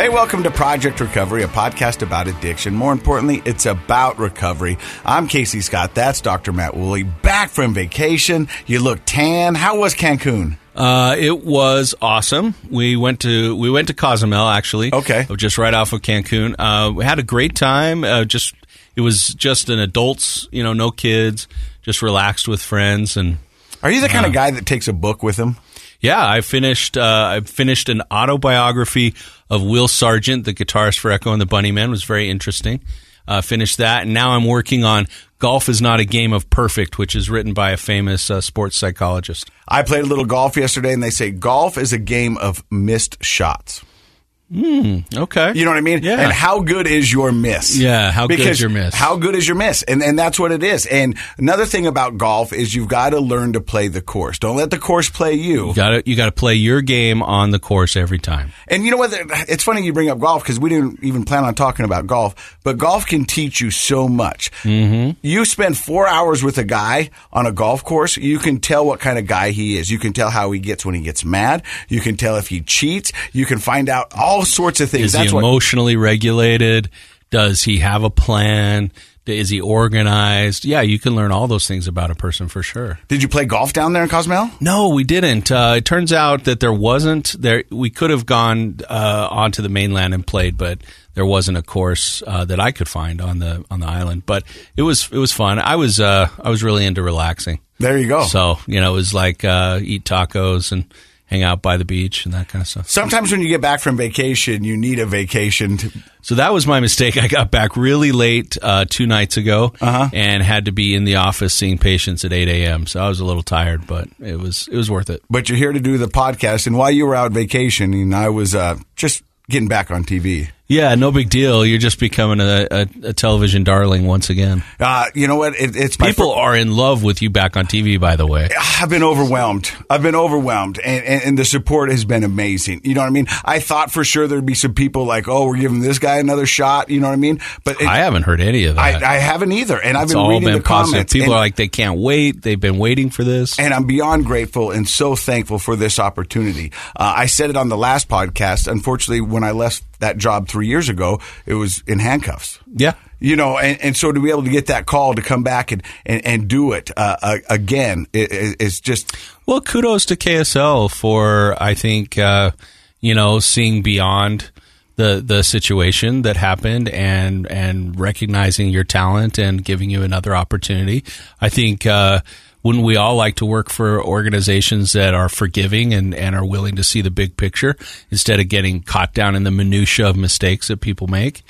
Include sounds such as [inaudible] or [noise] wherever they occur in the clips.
Hey, welcome to Project Recovery, a podcast about addiction. More importantly, it's about recovery. I'm Casey Scott. That's Dr. Matt Woolley. Back from vacation. You look tan. How was Cancun? Uh, it was awesome. We went to we went to Cozumel actually. Okay. just right off of Cancun. Uh, we had a great time. Uh, just it was just an adults, you know, no kids, just relaxed with friends and. Are you the kind of guy that takes a book with him? Yeah, I finished. Uh, I finished an autobiography of Will Sergeant, the guitarist for Echo and the Bunnymen. Was very interesting. Uh, finished that, and now I'm working on "Golf Is Not a Game of Perfect," which is written by a famous uh, sports psychologist. I played a little golf yesterday, and they say golf is a game of missed shots. Okay, You know what I mean? Yeah. And how good is your miss? Yeah, how good is your miss? How good is your miss? And and that's what it is. And another thing about golf is you've got to learn to play the course. Don't let the course play you. you got to you got to play your game on the course every time. And you know what? It's funny you bring up golf because we didn't even plan on talking about golf, but golf can teach you so much. Mm-hmm. You spend four hours with a guy on a golf course, you can tell what kind of guy he is. You can tell how he gets when he gets mad. You can tell if he cheats. You can find out all sorts of things. Is That's he what. emotionally regulated? Does he have a plan? Is he organized? Yeah, you can learn all those things about a person for sure. Did you play golf down there in Cozumel? No, we didn't. Uh, it turns out that there wasn't there. We could have gone uh, onto the mainland and played, but there wasn't a course uh, that I could find on the on the island. But it was it was fun. I was uh, I was really into relaxing. There you go. So you know, it was like uh, eat tacos and hang out by the beach and that kind of stuff. Sometimes when you get back from vacation, you need a vacation. To, So that was my mistake. I got back really late uh, two nights ago Uh-huh. and had to be in the office seeing patients at 8 a.m. So I was a little tired, but it was it was worth it. but you're here to do the podcast. And while you were out vacationing, I was uh, just getting back on TV. Yeah, no big deal. You're just becoming a, a, a television darling once again. Uh, you know what? It, it's People are in love with you back on TV, by the way. I've been overwhelmed. I've been overwhelmed, and, and, and the support has been amazing. You know what I mean? I thought for sure there'd be some people like, "Oh, we're giving this guy another shot." You know what I mean? But it, I haven't heard any of that. I, I haven't either, and I've been all reading been the positive. comments. People and, are like, they can't wait. They've been waiting for this. and I'm beyond grateful and so thankful for this opportunity. Uh, I said it on the last podcast. Unfortunately, when I left that job three years ago, it was in handcuffs. yeah. You know, and, and so to be able to get that call to come back and, and, and do it uh, uh, again it, it, it's just Well, kudos to KSL for I think uh, you know seeing beyond the the situation that happened and and recognizing your talent and giving you another opportunity. I think. Uh, wouldn't we all like to work for organizations that are forgiving and, and are willing to see the big picture instead of getting caught down in the minutia of mistakes that people make?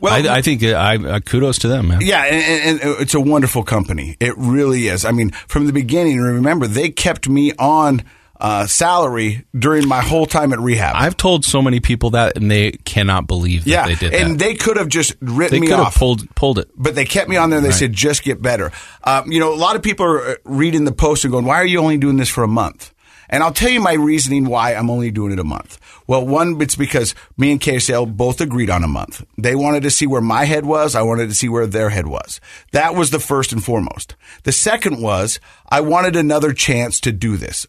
Well- I, I think uh, I, I kudos to them, man. Yeah, and, and it's a wonderful company. It really is. I mean, from the beginning, remember they kept me on uh, salary during my whole time at rehab. I've told so many people that, and they cannot believe that yeah, they did and that. they could have just written They me could have off. pulled pulled it. but they kept me on there. and They said, "Just get better." Um, you know, a lot of people are uh, reading the post and going, "Why are you only doing this for a month?" And I'll tell you my reasoning why I'm only doing it a month. Well, one, it's because me and KSL both agreed on a month. They wanted to see where my head was. I wanted to see where their head was. That was the first and foremost. The second was I wanted another chance to do this.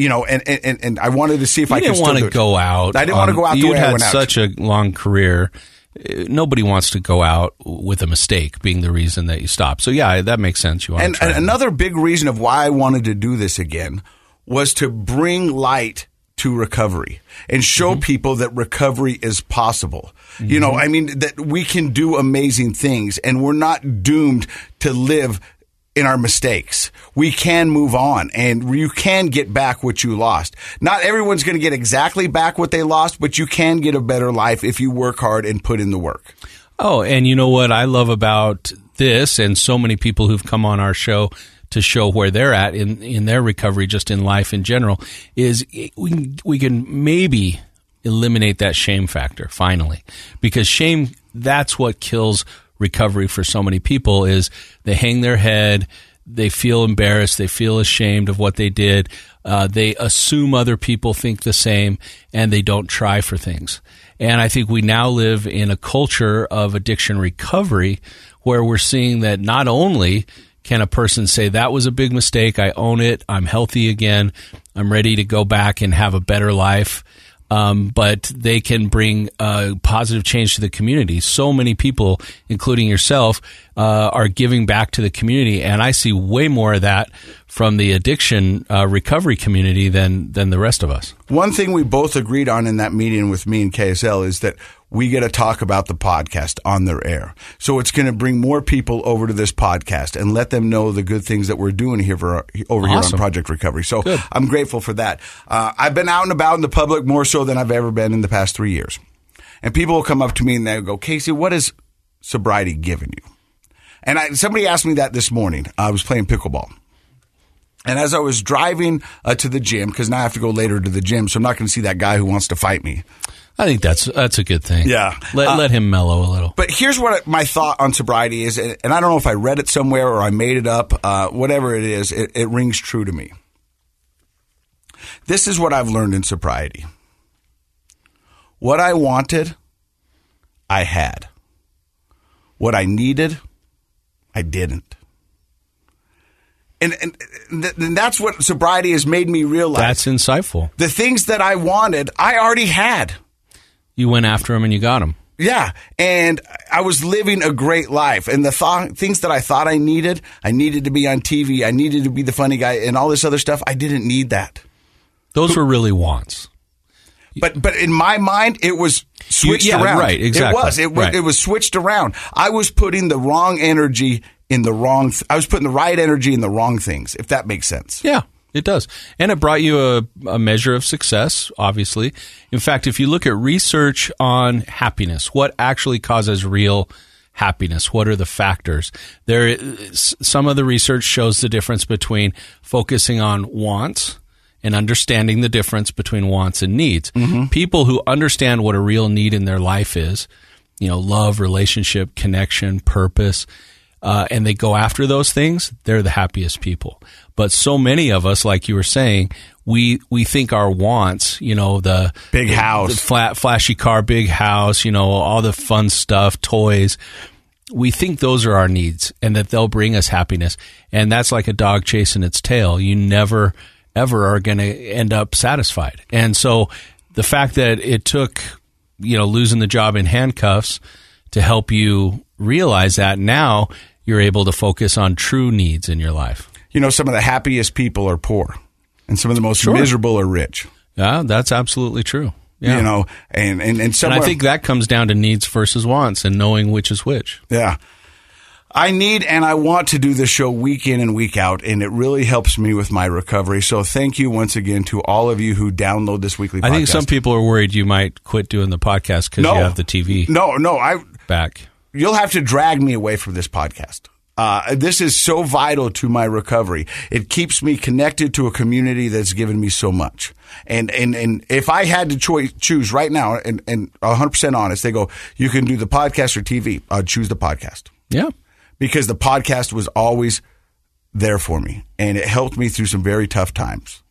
You know, and, and, and I wanted to see if You I could didn't want do to go out. I didn't want to go out I had such a long career. Uh, Nobody wants to go out with a mistake being the reason that you stop. So yeah, that makes sense. You want And, to and another big reason of why I wanted to do this again was to bring light to recovery and show Mm-hmm. people that recovery is possible. You know, I mean, that we can do amazing things and we're not doomed to live in our mistakes. We can move on and you can get back what you lost. Not everyone's going to get exactly back what they lost, but you can get a better life if you work hard and put in the work. Oh, and you know what I love about this, and so many people who've come on our show to show where they're at in in their recovery, just in life in general, is we we can maybe eliminate that shame factor finally, because shame that's what kills recovery for so many people is they hang their head they feel embarrassed they feel ashamed of what they did uh, they assume other people think the same and they don't try for things. And i think we now live in a culture of addiction recovery where we're seeing that not only can a person say that was a big mistake i own it i'm healthy again i'm ready to go back and have a better life um, but they can bring uh, positive change to the community. So many people, including yourself, uh, are giving back to the community, and I see way more of that from the addiction uh, recovery community than than the rest of us. One thing we both agreed on in that meeting with me and KSL is that we get to talk about the podcast on their air. So it's going to bring more people over to this podcast and let them know the good things that we're doing here for, over here on Project Recovery. So Good. I'm grateful for that. Uh, I've been out and about in the public more so than I've ever been in the past three years. And people will come up to me and they'll go, Casey, what has sobriety given you? And I, somebody asked me that this morning. I was playing pickleball. And as I was driving uh, to the gym, because now I have to go later to the gym, so I'm not going to see that guy who wants to fight me. I think that's that's a good thing. Yeah. let Uh, let him mellow a little. But here's what my thought on sobriety is, and I don't know if I read it somewhere or I made it up. Uh, whatever it is, it, it rings true to me. This is what I've learned in sobriety. What I wanted, I had. What I needed, I didn't. And, and, and th- and that's what sobriety has made me realize. That's insightful. the things that I wanted, I already had. You went after him and you got him. Yeah, and I was living a great life, and the th- things that I thought I needed, I needed to be on TV, I needed to be the funny guy, and all this other stuff. I didn't need that. Those were really wants. But but in my mind, it was switched yeah, around. right, exactly, It was. It was. right. It was switched around. I was putting the wrong energy in the wrong. Th- I was putting the right energy in the wrong things. If that makes sense. Yeah, it does. And it brought you a, a measure of success, obviously. In fact, if you look at research on happiness, what actually causes real happiness? What are the factors? There, is- some of the research shows the difference between focusing on wants and understanding the difference between wants and needs. People who understand what a real need in their life is, you know, love, relationship, connection, purpose, uh, and they go after those things, they're the happiest people. But so many of us, like you were saying, we we think our wants, you know, the Big house. the flat, flashy car, big house, you know, all the fun stuff, toys. We think those are our needs, and that they'll bring us happiness. And that's like a dog chasing its tail. You never ever are going to end up satisfied. And so the fact that it took, you know, losing the job in handcuffs to help you realize that now you're able to focus on true needs in your life. You know, some of the happiest people are poor, and some of the most Sure. miserable are rich. Yeah, that's absolutely true. Yeah. You know, and and and and I think that comes down to needs versus wants and knowing which is which. Yeah. I need and I want to do this show week in and week out, and it really helps me with my recovery. So thank you once again to all of you who download this weekly podcast. I think some people are worried you might quit doing the podcast because No. you have the TV No, no, I back. you'll have to drag me away from this podcast. Uh, this is so vital to my recovery. It keeps me connected to a community that's given me so much. And and and if I had to choose right now, and and 100 percent honest, they go, you can do the podcast or TV. I'd choose the podcast. Yeah. because the podcast was always there for me and it helped me through some very tough times.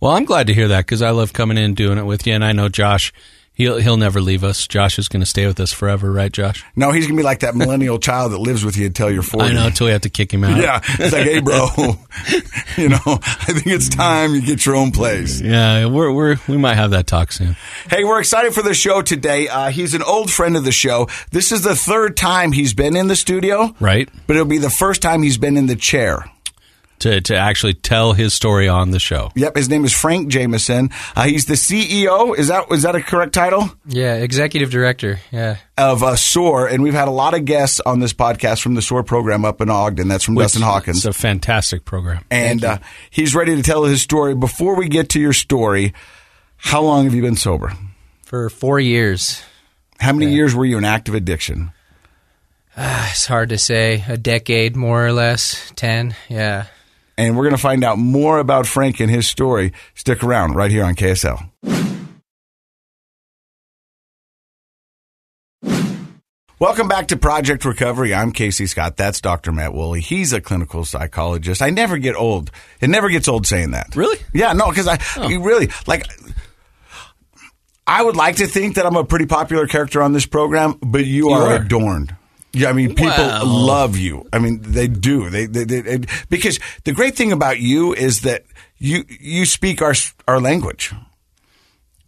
Well, I'm glad to hear that because I love coming in and doing it with you, and I know Josh. He'll he'll never leave us. Josh is going to stay with us forever, right, Josh? No, he's gonna be like that millennial [laughs] child that lives with you until you're 40. I know until we have to kick him out. Yeah, it's like, hey, bro, [laughs] you know, I think it's time you get your own place. yeah. We're we're we might have that talk soon. Hey, we're excited for the show today. Uh, he's an old friend of the show. This is the third time he's been in the studio, Right. but it'll be the first time he's been in the chair. To to actually tell his story on the show. Yep, his name is Frank Jameson. Uh, he's the CEO. Is that is that a correct title? Yeah, executive director. Yeah. of uh, SOAR, and we've had a lot of guests on this podcast from the SOAR program up in Ogden. That's from Dustin Hawkins. It's a fantastic program. and uh, he's ready to tell his story. Before we get to your story, how long have you been sober? For four years. How many years were you in active addiction? Ah, [sighs] It's hard to say. A decade, more or less. Ten. Yeah. And we're going to find out more about Frank and his story. Stick around right here on KSL. Welcome back to Project Recovery. I'm Casey Scott. That's Dr. Matt Woolley. He's a clinical psychologist. I never get old. It never gets old saying that. Really? Yeah, no, because I oh. you really like. I would like to think that I'm a pretty popular character on this program, but you, are, are. adorned. Yeah, I mean, people Well. love you. I mean, they do. They, they, they, and- because the great thing about you is that you you speak our our language.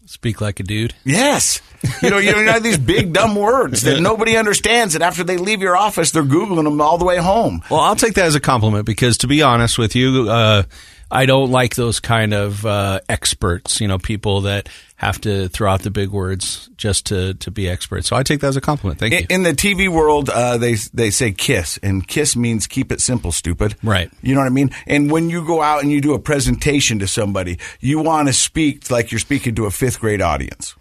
Speak like a dude. Yes. You know, you have these big dumb words that nobody understands, and after they leave your office, they're Googling them all the way home. Well, I'll take that as a compliment because, to be honest with you, uh, I don't like those kind of uh, experts. You know, people that have to throw out the big words just to, to be experts. So I take that as a compliment. Thank In, you. in the TV world, uh, they they say kiss, and kiss means keep it simple, stupid. Right. You know what I mean? And when you go out and you do a presentation to somebody, you want to speak like you're speaking to a fifth grade audience.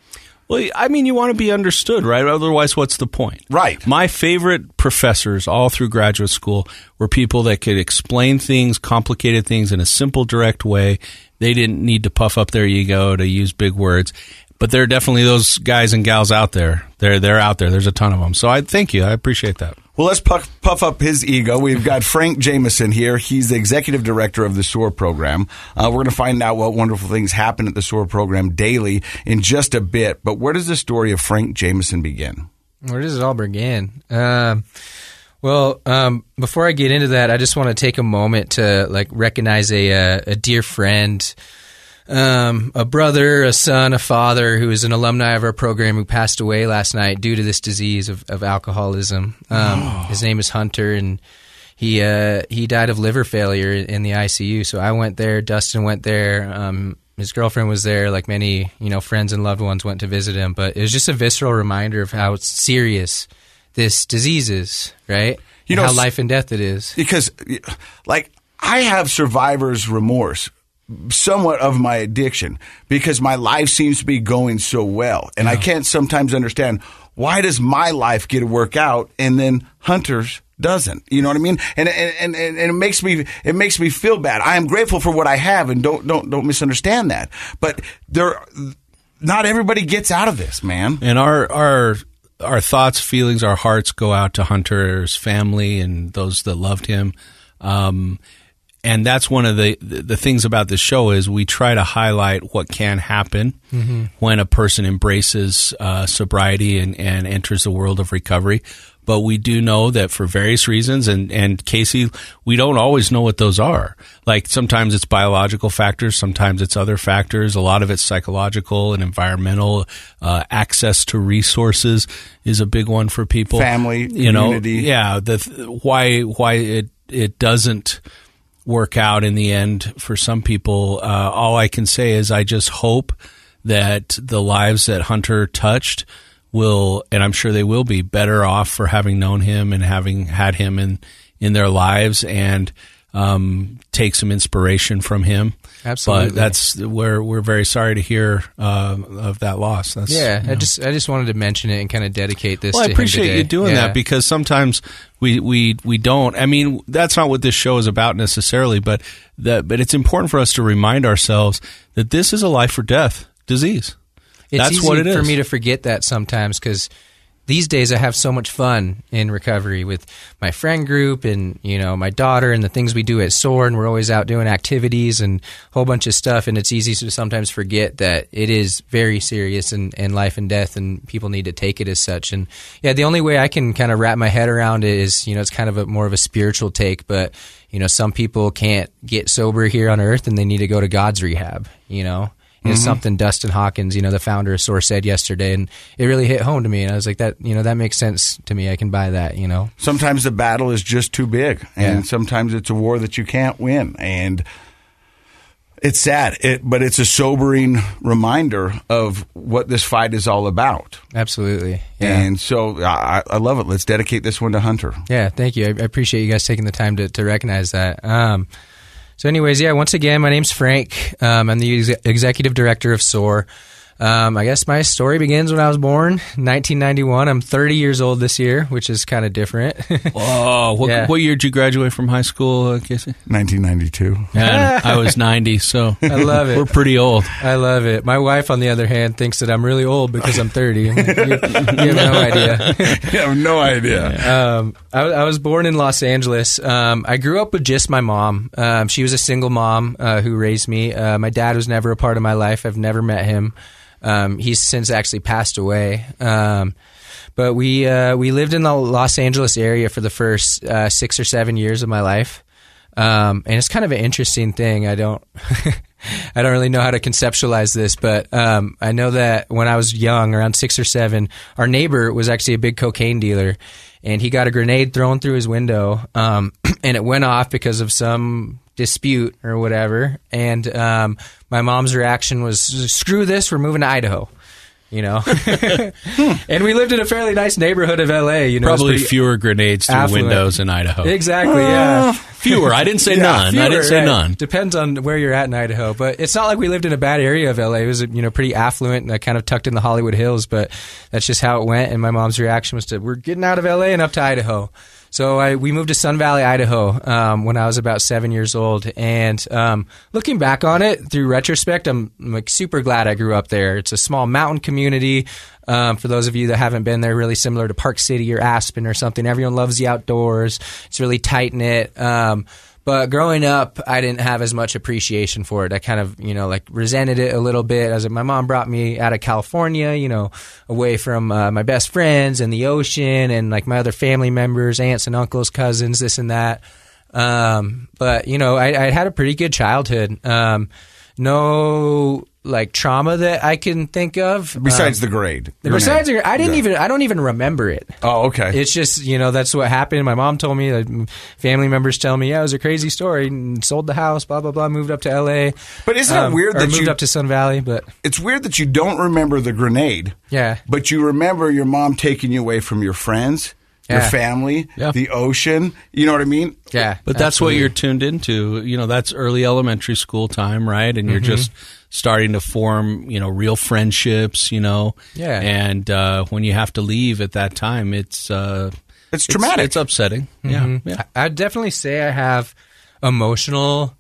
Well, I mean, you want to be understood, right? Otherwise, what's the point? Right. My favorite professors all through graduate school were people that could explain things, complicated things in a simple, direct way. They didn't need to puff up their ego to use big words. But there are definitely those guys and gals out there. They're they're out there. There's a ton of them. So I thank you. I appreciate that. Well, let's puff, puff up his ego. We've got Frank Jameson here. He's the executive director of the SOAR program. Uh, we're going to find out what wonderful things happen at the SOAR program daily in just a bit. But where does the story of Frank Jameson begin? Where does it all begin? Um, well, um, before I get into that, I just want to take a moment to like recognize a a, a dear friend, um, a brother, a son, a father who is an alumni of our program who passed away last night due to this disease of, of alcoholism. Um, His name is Hunter, and he uh, he died of liver failure in the ICU. So I went there. Dustin went there. Um, his girlfriend was there. Like many, you know, friends and loved ones went to visit him. But it was just a visceral reminder of how serious this disease is, right? You And know, how life and death it is. because like I have survivor's remorse somewhat of my addiction because my life seems to be going so well. And I can't sometimes understand why does my life get to work out and then Hunter's doesn't. You know what I mean? And and, and and it makes me it makes me feel bad. I am grateful for what I have and don't don't don't misunderstand that. But there not everybody gets out of this man. And our our our thoughts, feelings, our hearts go out to Hunter's family and those that loved him. Um, and that's one of the, the the things about this show is we try to highlight what can happen when a person embraces uh, sobriety and, and enters the world of recovery. But we do know that for various reasons, and, and Casey, we don't always know what those are. Like sometimes it's biological factors, sometimes it's other factors. A lot of it's psychological and environmental. Uh, access to resources is a big one for people. Family, you know, yeah. The th- why why it it doesn't work out in the end for some people. Uh, all I can say is I just hope that the lives that Hunter touched will, and I'm sure they will be better off for having known him and having had him in in their lives and um, take some inspiration from him. Absolutely. But that's where we're very sorry to hear uh, of that loss. That's, Yeah, you I just I just wanted to mention it and kind of dedicate this. Well, I appreciate you doing Yeah. that because sometimes we, we we don't. I mean, that's not what this show is about necessarily, but that but it's important for us to remind ourselves that this is a life or death disease. It's That's easy what it is. for me to forget that sometimes because these days I have so much fun in recovery with my friend group and you know my daughter and the things we do at SOAR and we're always out doing activities and a whole bunch of stuff and it's easy to sometimes forget that it is very serious and, and life and death and people need to take it as such. And yeah the only way I can kind of wrap my head around it is you know it's kind of a more of a spiritual take but you know some people can't get sober here on earth and they need to go to God's rehab you know and It's something Dustin Hawkins, you know, the founder of SOAR's said yesterday, and it really hit home to me. And I was like, that, you know, that makes sense to me. I can buy that, you know. sometimes the battle is just too big and Yeah. sometimes it's a war that you can't win and it's sad it, but it's a sobering reminder of what this fight is all about Absolutely. Yeah. and so I, I love it let's dedicate this one to hunter Yeah, thank you. I, I appreciate you guys taking the time to, to recognize that. Um, so, anyways, yeah, once again, my name's Frank. Um, I'm the ex- executive director of SOAR. Um, I guess my story begins when I was born, 1991. I'm 30 years old this year, which is kind of different. [laughs] Oh, what, Yeah. what year did you graduate from high school, uh, Casey? 1992 And [laughs] I was 90, so I love it. we're pretty old. I love it. My wife, on the other hand, thinks that I'm really old because I'm 30. I'm like, you, you have no idea. [laughs] you have no idea Um, I, I was born in Los Angeles. Um, I grew up with just my mom. Um, she was a single mom uh, who raised me. Uh, my dad was never a part of my life. I've never met him. Um, he's since actually passed away. Um, but we uh, we lived in the Los Angeles area for the first uh, six or seven years of my life. Um, and it's kind of an interesting thing. I don't. [laughs] I don't really know how to conceptualize this, but um, I know that when I was young, around six or seven, our neighbor was actually a big cocaine dealer, and he got a grenade thrown through his window, um, [clears throat] and it went off because of some dispute or whatever. And um, my mom's reaction was, "Screw this, we're moving to Idaho." You know, [laughs] and we lived in a fairly nice neighborhood of LA. You know, Probably fewer grenades through affluent. windows in Idaho. Exactly. Yeah. Fewer. I didn't say Yeah, none. I didn't say right. none. Depends on where you're at in Idaho, but it's not like we lived in a bad area of LA. It was you know pretty affluent and uh, kind of tucked in the Hollywood Hills, but that's just how it went. And my mom's reaction was to we're getting out of LA and up to Idaho. So I, we moved to Sun Valley, Idaho, um, when I was about seven years old. And um, looking back on it through retrospect, I'm, I'm like super glad I grew up there. It's a small mountain community. Um, for those of you that haven't been there, really similar to Park City or Aspen or something. Everyone loves the outdoors. It's really tight knit. But growing up, I didn't have as much appreciation for it. I kind of, you know, like resented it a little bit. As my mom brought me out of California, you know, away from uh, my best friends and the ocean and like my other family members, aunts and uncles, cousins, this and that. Um, but you know, I, I had a pretty good childhood. Um, no like trauma that I can think of. Besides the grade. Um, besides, Grenade. I didn't Yeah. even. I don't even remember it. Oh, okay. It's just you know that's what happened. My mom told me, like, family members tell me, yeah, it was a crazy story. And sold the house, blah blah blah. Moved up to L.A. But isn't it Um, weird or that moved you- up to Sun Valley? But it's weird that you don't remember the grenade. Yeah. But you remember your mom taking you away from your friends, your family, Yeah. the ocean. You know what I mean? yeah, But that's what you're tuned into. You know, that's early elementary school time, right? And you're Mm-hmm. just starting to form, you know, real friendships, you know. Yeah. And uh, when you have to leave at that time, it's uh, It's traumatic. It's, upsetting. Yeah. Yeah. I- I'd definitely say I have emotional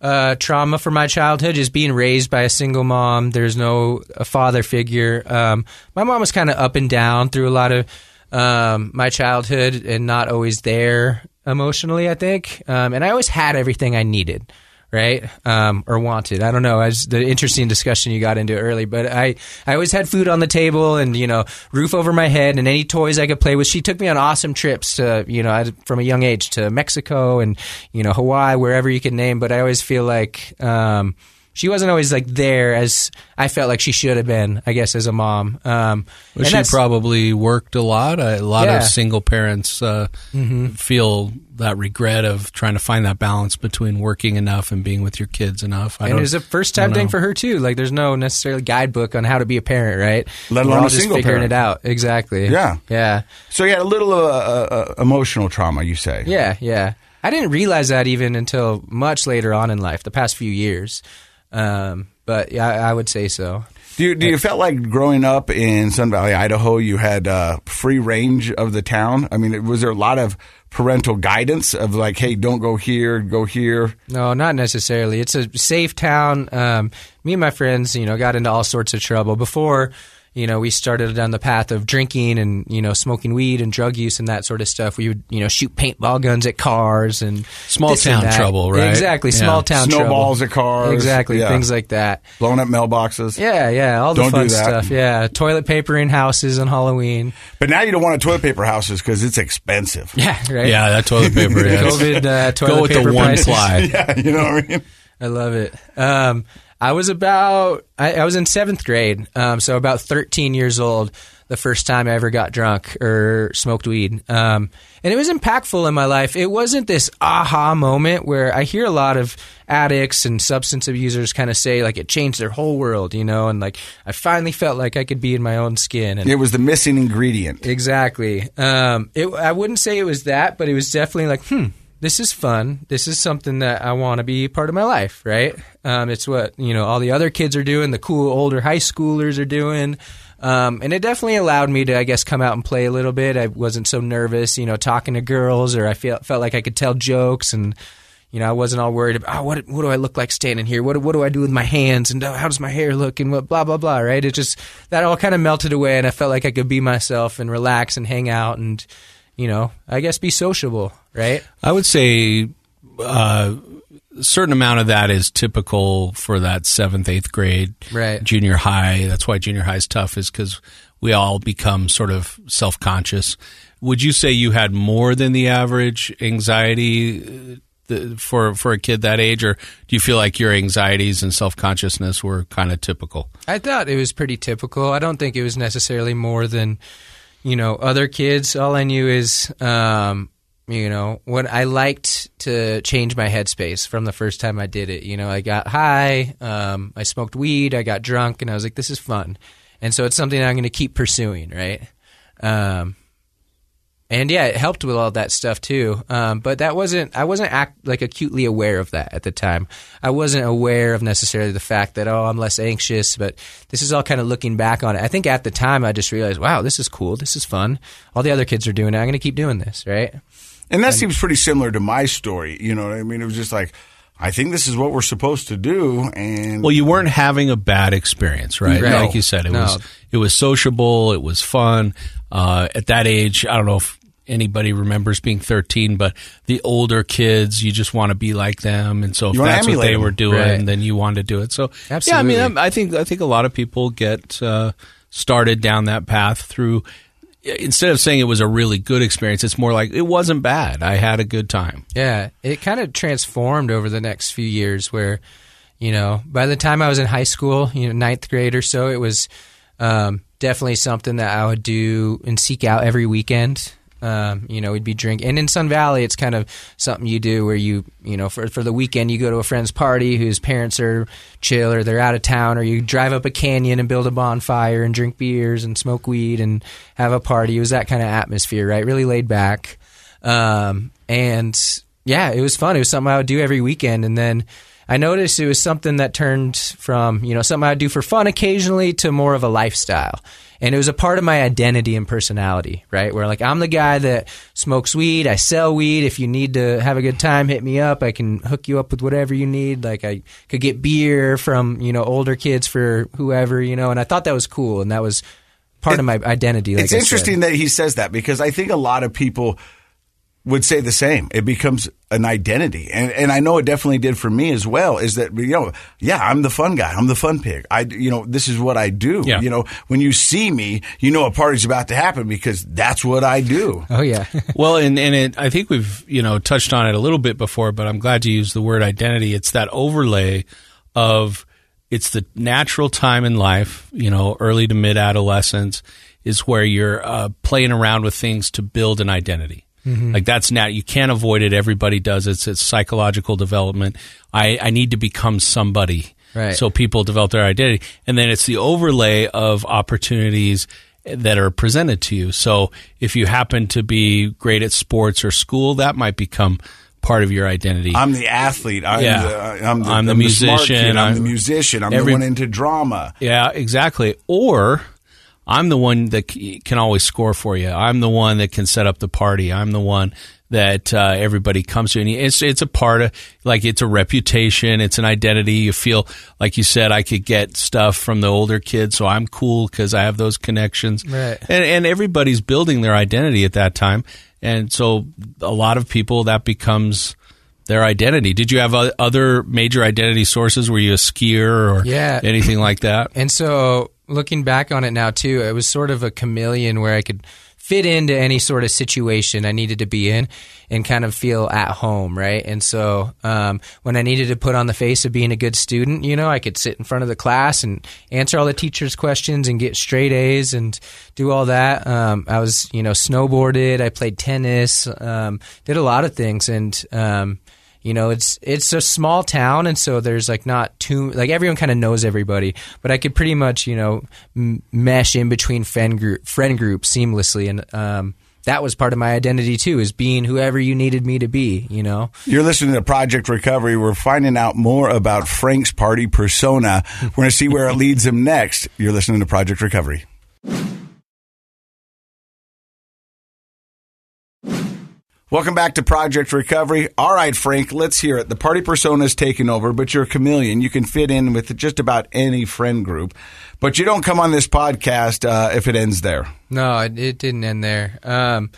uh, trauma from my childhood, just being raised by a single mom. There's no a father figure. Um, my mom was kind of up and down through a lot of um, my childhood and not always there emotionally, I think. Um, and I always had everything I needed. Right, um, or wanted. I don't know. As the interesting discussion you got into early, but I, I always had food on the table and you know roof over my head and any toys I could play with. She took me on awesome trips to you know from a young age to Mexico and you know Hawaii, wherever you can name. But I always feel like um, she wasn't always like there as I felt like she should have been. I guess as a mom. Um, Well, and she probably worked a lot. A lot Yeah. of single parents uh, feel that regret of trying to find that balance between working enough and being with your kids enough. I and it was a first time don't thing for her too. Like, there's no necessarily guidebook on how to be a parent, right? Let alone a just single figuring parent. it out. Exactly. Yeah. Yeah. So you had a little uh, uh, uh, emotional trauma, you say? Yeah, yeah. I didn't realize that even until much later on in life, the past few years. Um, but yeah, I, I would say so. Do you, do you felt like growing up in Sun Valley, Idaho, you had uh, free range of the town? I mean, was there a lot of parental guidance of like, hey, don't go here, go here? No, not necessarily. It's a safe town. Um, me and my friends, you know, got into all sorts of trouble before. You know, we started down the path of drinking and you know smoking weed and drug use and that sort of stuff. We would you know shoot paintball guns at cars and Small this and town trouble, right? Exactly, Yeah. small town Snowballs trouble. at cars. Exactly, Yeah. things like that. Blowing up mailboxes? Yeah, yeah, all the Don't do fun that. stuff. Yeah, toilet paper in houses on Halloween. But now you don't want a toilet paper houses because it's expensive. [laughs] Yeah, right. Yeah, that toilet paper. [laughs] yeah. COVID uh, toilet Go with paper the one prices. ply. [laughs] yeah, you know what I mean? I love it. Um, I was about I, I was in seventh grade, um, so about thirteen years old. The first time I ever got drunk or smoked weed, um, and it was impactful in my life. It wasn't this aha moment where I hear a lot of addicts and substance abusers kind of say like it changed their whole world, you know, and like I finally felt like I could be in my own skin. And It was the missing ingredient. Exactly. Um, it, I wouldn't say it was that, but it was definitely like, hmm, this is fun. This is something that I want to be part of my life, right? Um, it's what you know all the other kids are doing, the cool older high schoolers are doing. Um, and it definitely allowed me to, I guess, come out and play a little bit. I wasn't so nervous, you know, talking to girls, or I felt felt like I could tell jokes, and you know, I wasn't all worried about oh, what what do I look like standing here? What what do I do with my hands? And oh, how does my hair look? And what blah blah blah. Right? It just that all kind of melted away, and I felt like I could be myself and relax and hang out and you know, I guess be sociable. Right? I would say uh, a certain amount of that is typical for that seventh, eighth grade, Right. junior high. That's why junior high is tough, is because we all become sort of self conscious. Would you say you had more than the average anxiety uh, the, for for a kid that age, or do you feel like your anxieties and self consciousness were kind of typical? I thought it was pretty typical. I don't think it was necessarily more than you know other kids. All I knew is um, you know what I liked to change my headspace from the first time I did it. You know, I got high, um, I smoked weed, I got drunk, and I was like, this is fun, and so it's something I'm going to keep pursuing, right? Um, and yeah, it helped with all that stuff too. Um, but that wasn't I wasn't act, like acutely aware of that at the time. I wasn't aware of necessarily the fact that oh I'm less anxious. But this is all kind of looking back on it. I think at the time I just realized wow this is cool, this is fun. All the other kids are doing it. I'm going to keep doing this, right? And that seems pretty similar to my story. You know what I mean? It was just like, I think this is what we're supposed to do. And Well, you weren't having a bad experience, right? Right. Like you said, it No. was it was sociable, it was fun. Uh, at that age, I don't know if anybody remembers being 13, but the older kids, you just want to be like them, and so if that's what they them. were doing, Right. then you wanted to do it. So yeah, I mean, I think I think a lot of people get uh, started down that path through. Instead of saying it was a really good experience, it's more like it wasn't bad. I had a good time. Yeah, it kind of transformed over the next few years. Where, you know, by the time I was in high school, you know, ninth grade or so, it was um, definitely something that I would do and seek out every weekend. Um, you know, we'd be drinking, and in Sun Valley, it's kind of something you do where you, you know, for for the weekend, you go to a friend's party whose parents are chill or they're out of town, or you drive up a canyon and build a bonfire and drink beers and smoke weed and have a party. It was that kind of atmosphere, right? Really laid back. Um, and yeah, it was fun. It was something I would do every weekend. And then I noticed it was something that turned from, you know, something I'd do for fun occasionally to more of a lifestyle. And it was a part of my identity and personality, right? Where like I'm the guy that smokes weed, I sell weed. If you need to have a good time, hit me up. I can hook you up with whatever you need. Like I could get beer from, you know, older kids for whoever, you know, and I thought that was cool and that was part of my identity. Like it's I said. interesting that he says that because I think a lot of people would say the same. It becomes an identity, and and I know it definitely did for me as well. Is that you know, yeah, I'm the fun guy. I'm the fun pig. I you know, this is what I do. Yeah. You know, when you see me, you know a party's about to happen because that's what I do. Oh yeah. [laughs] Well, and, and it, I think we've you know touched on it a little bit before, but I'm glad you used the word identity. It's that overlay of it's the natural time in life, you know, early to mid adolescence is where you're uh, playing around with things to build an identity. Mm-hmm. Like that's not you can't avoid it. Everybody does. It's, it's psychological development. I, I need to become somebody. Right. So people develop their identity, and then it's the overlay of opportunities that are presented to you. So if you happen to be great at sports or school, that might become part of your identity. I'm the athlete. I'm Yeah. the, I'm the, I'm the smart musician. kid. I'm, I'm- the musician. I'm every- the one into drama. Yeah, exactly. Or I'm the one that can always score for you. I'm the one that can set up the party. I'm the one that uh, everybody comes to, and it's it's a part of like it's a reputation. It's an identity. You feel like you said I could get stuff from the older kids, so I'm cool because I have those connections. Right. And and everybody's building their identity at that time, and so a lot of people that becomes. Their identity. Did you have other major identity sources? Were you a skier or Yeah. anything like that? And so looking back on it now too, it was sort of a chameleon where I could fit into any sort of situation I needed to be in and kind of feel at home, right? And so um, when I needed to put on the face of being a good student, you know, I could sit in front of the class and answer all the teachers' questions and get straight A's and do all that. Um, I was, you know, snowboarded, I played tennis, um, did a lot of things, and um, you know it's it's a small town and so there's like not too like everyone kind of knows everybody but i could pretty much you know m- mesh in between friend group friend groups seamlessly and um that was part of my identity too is being whoever you needed me to be you know You're listening to Project Recovery. We're finding out more about Frank's party persona. We're going to see where it leads him next. You're listening to Project Recovery. Welcome back to Project Recovery. All right, Frank, let's hear it. The party persona is taking over, but you're a chameleon. You can fit in with just about any friend group, but you don't come on this podcast uh, if it ends there. No, it, it didn't end there. Um,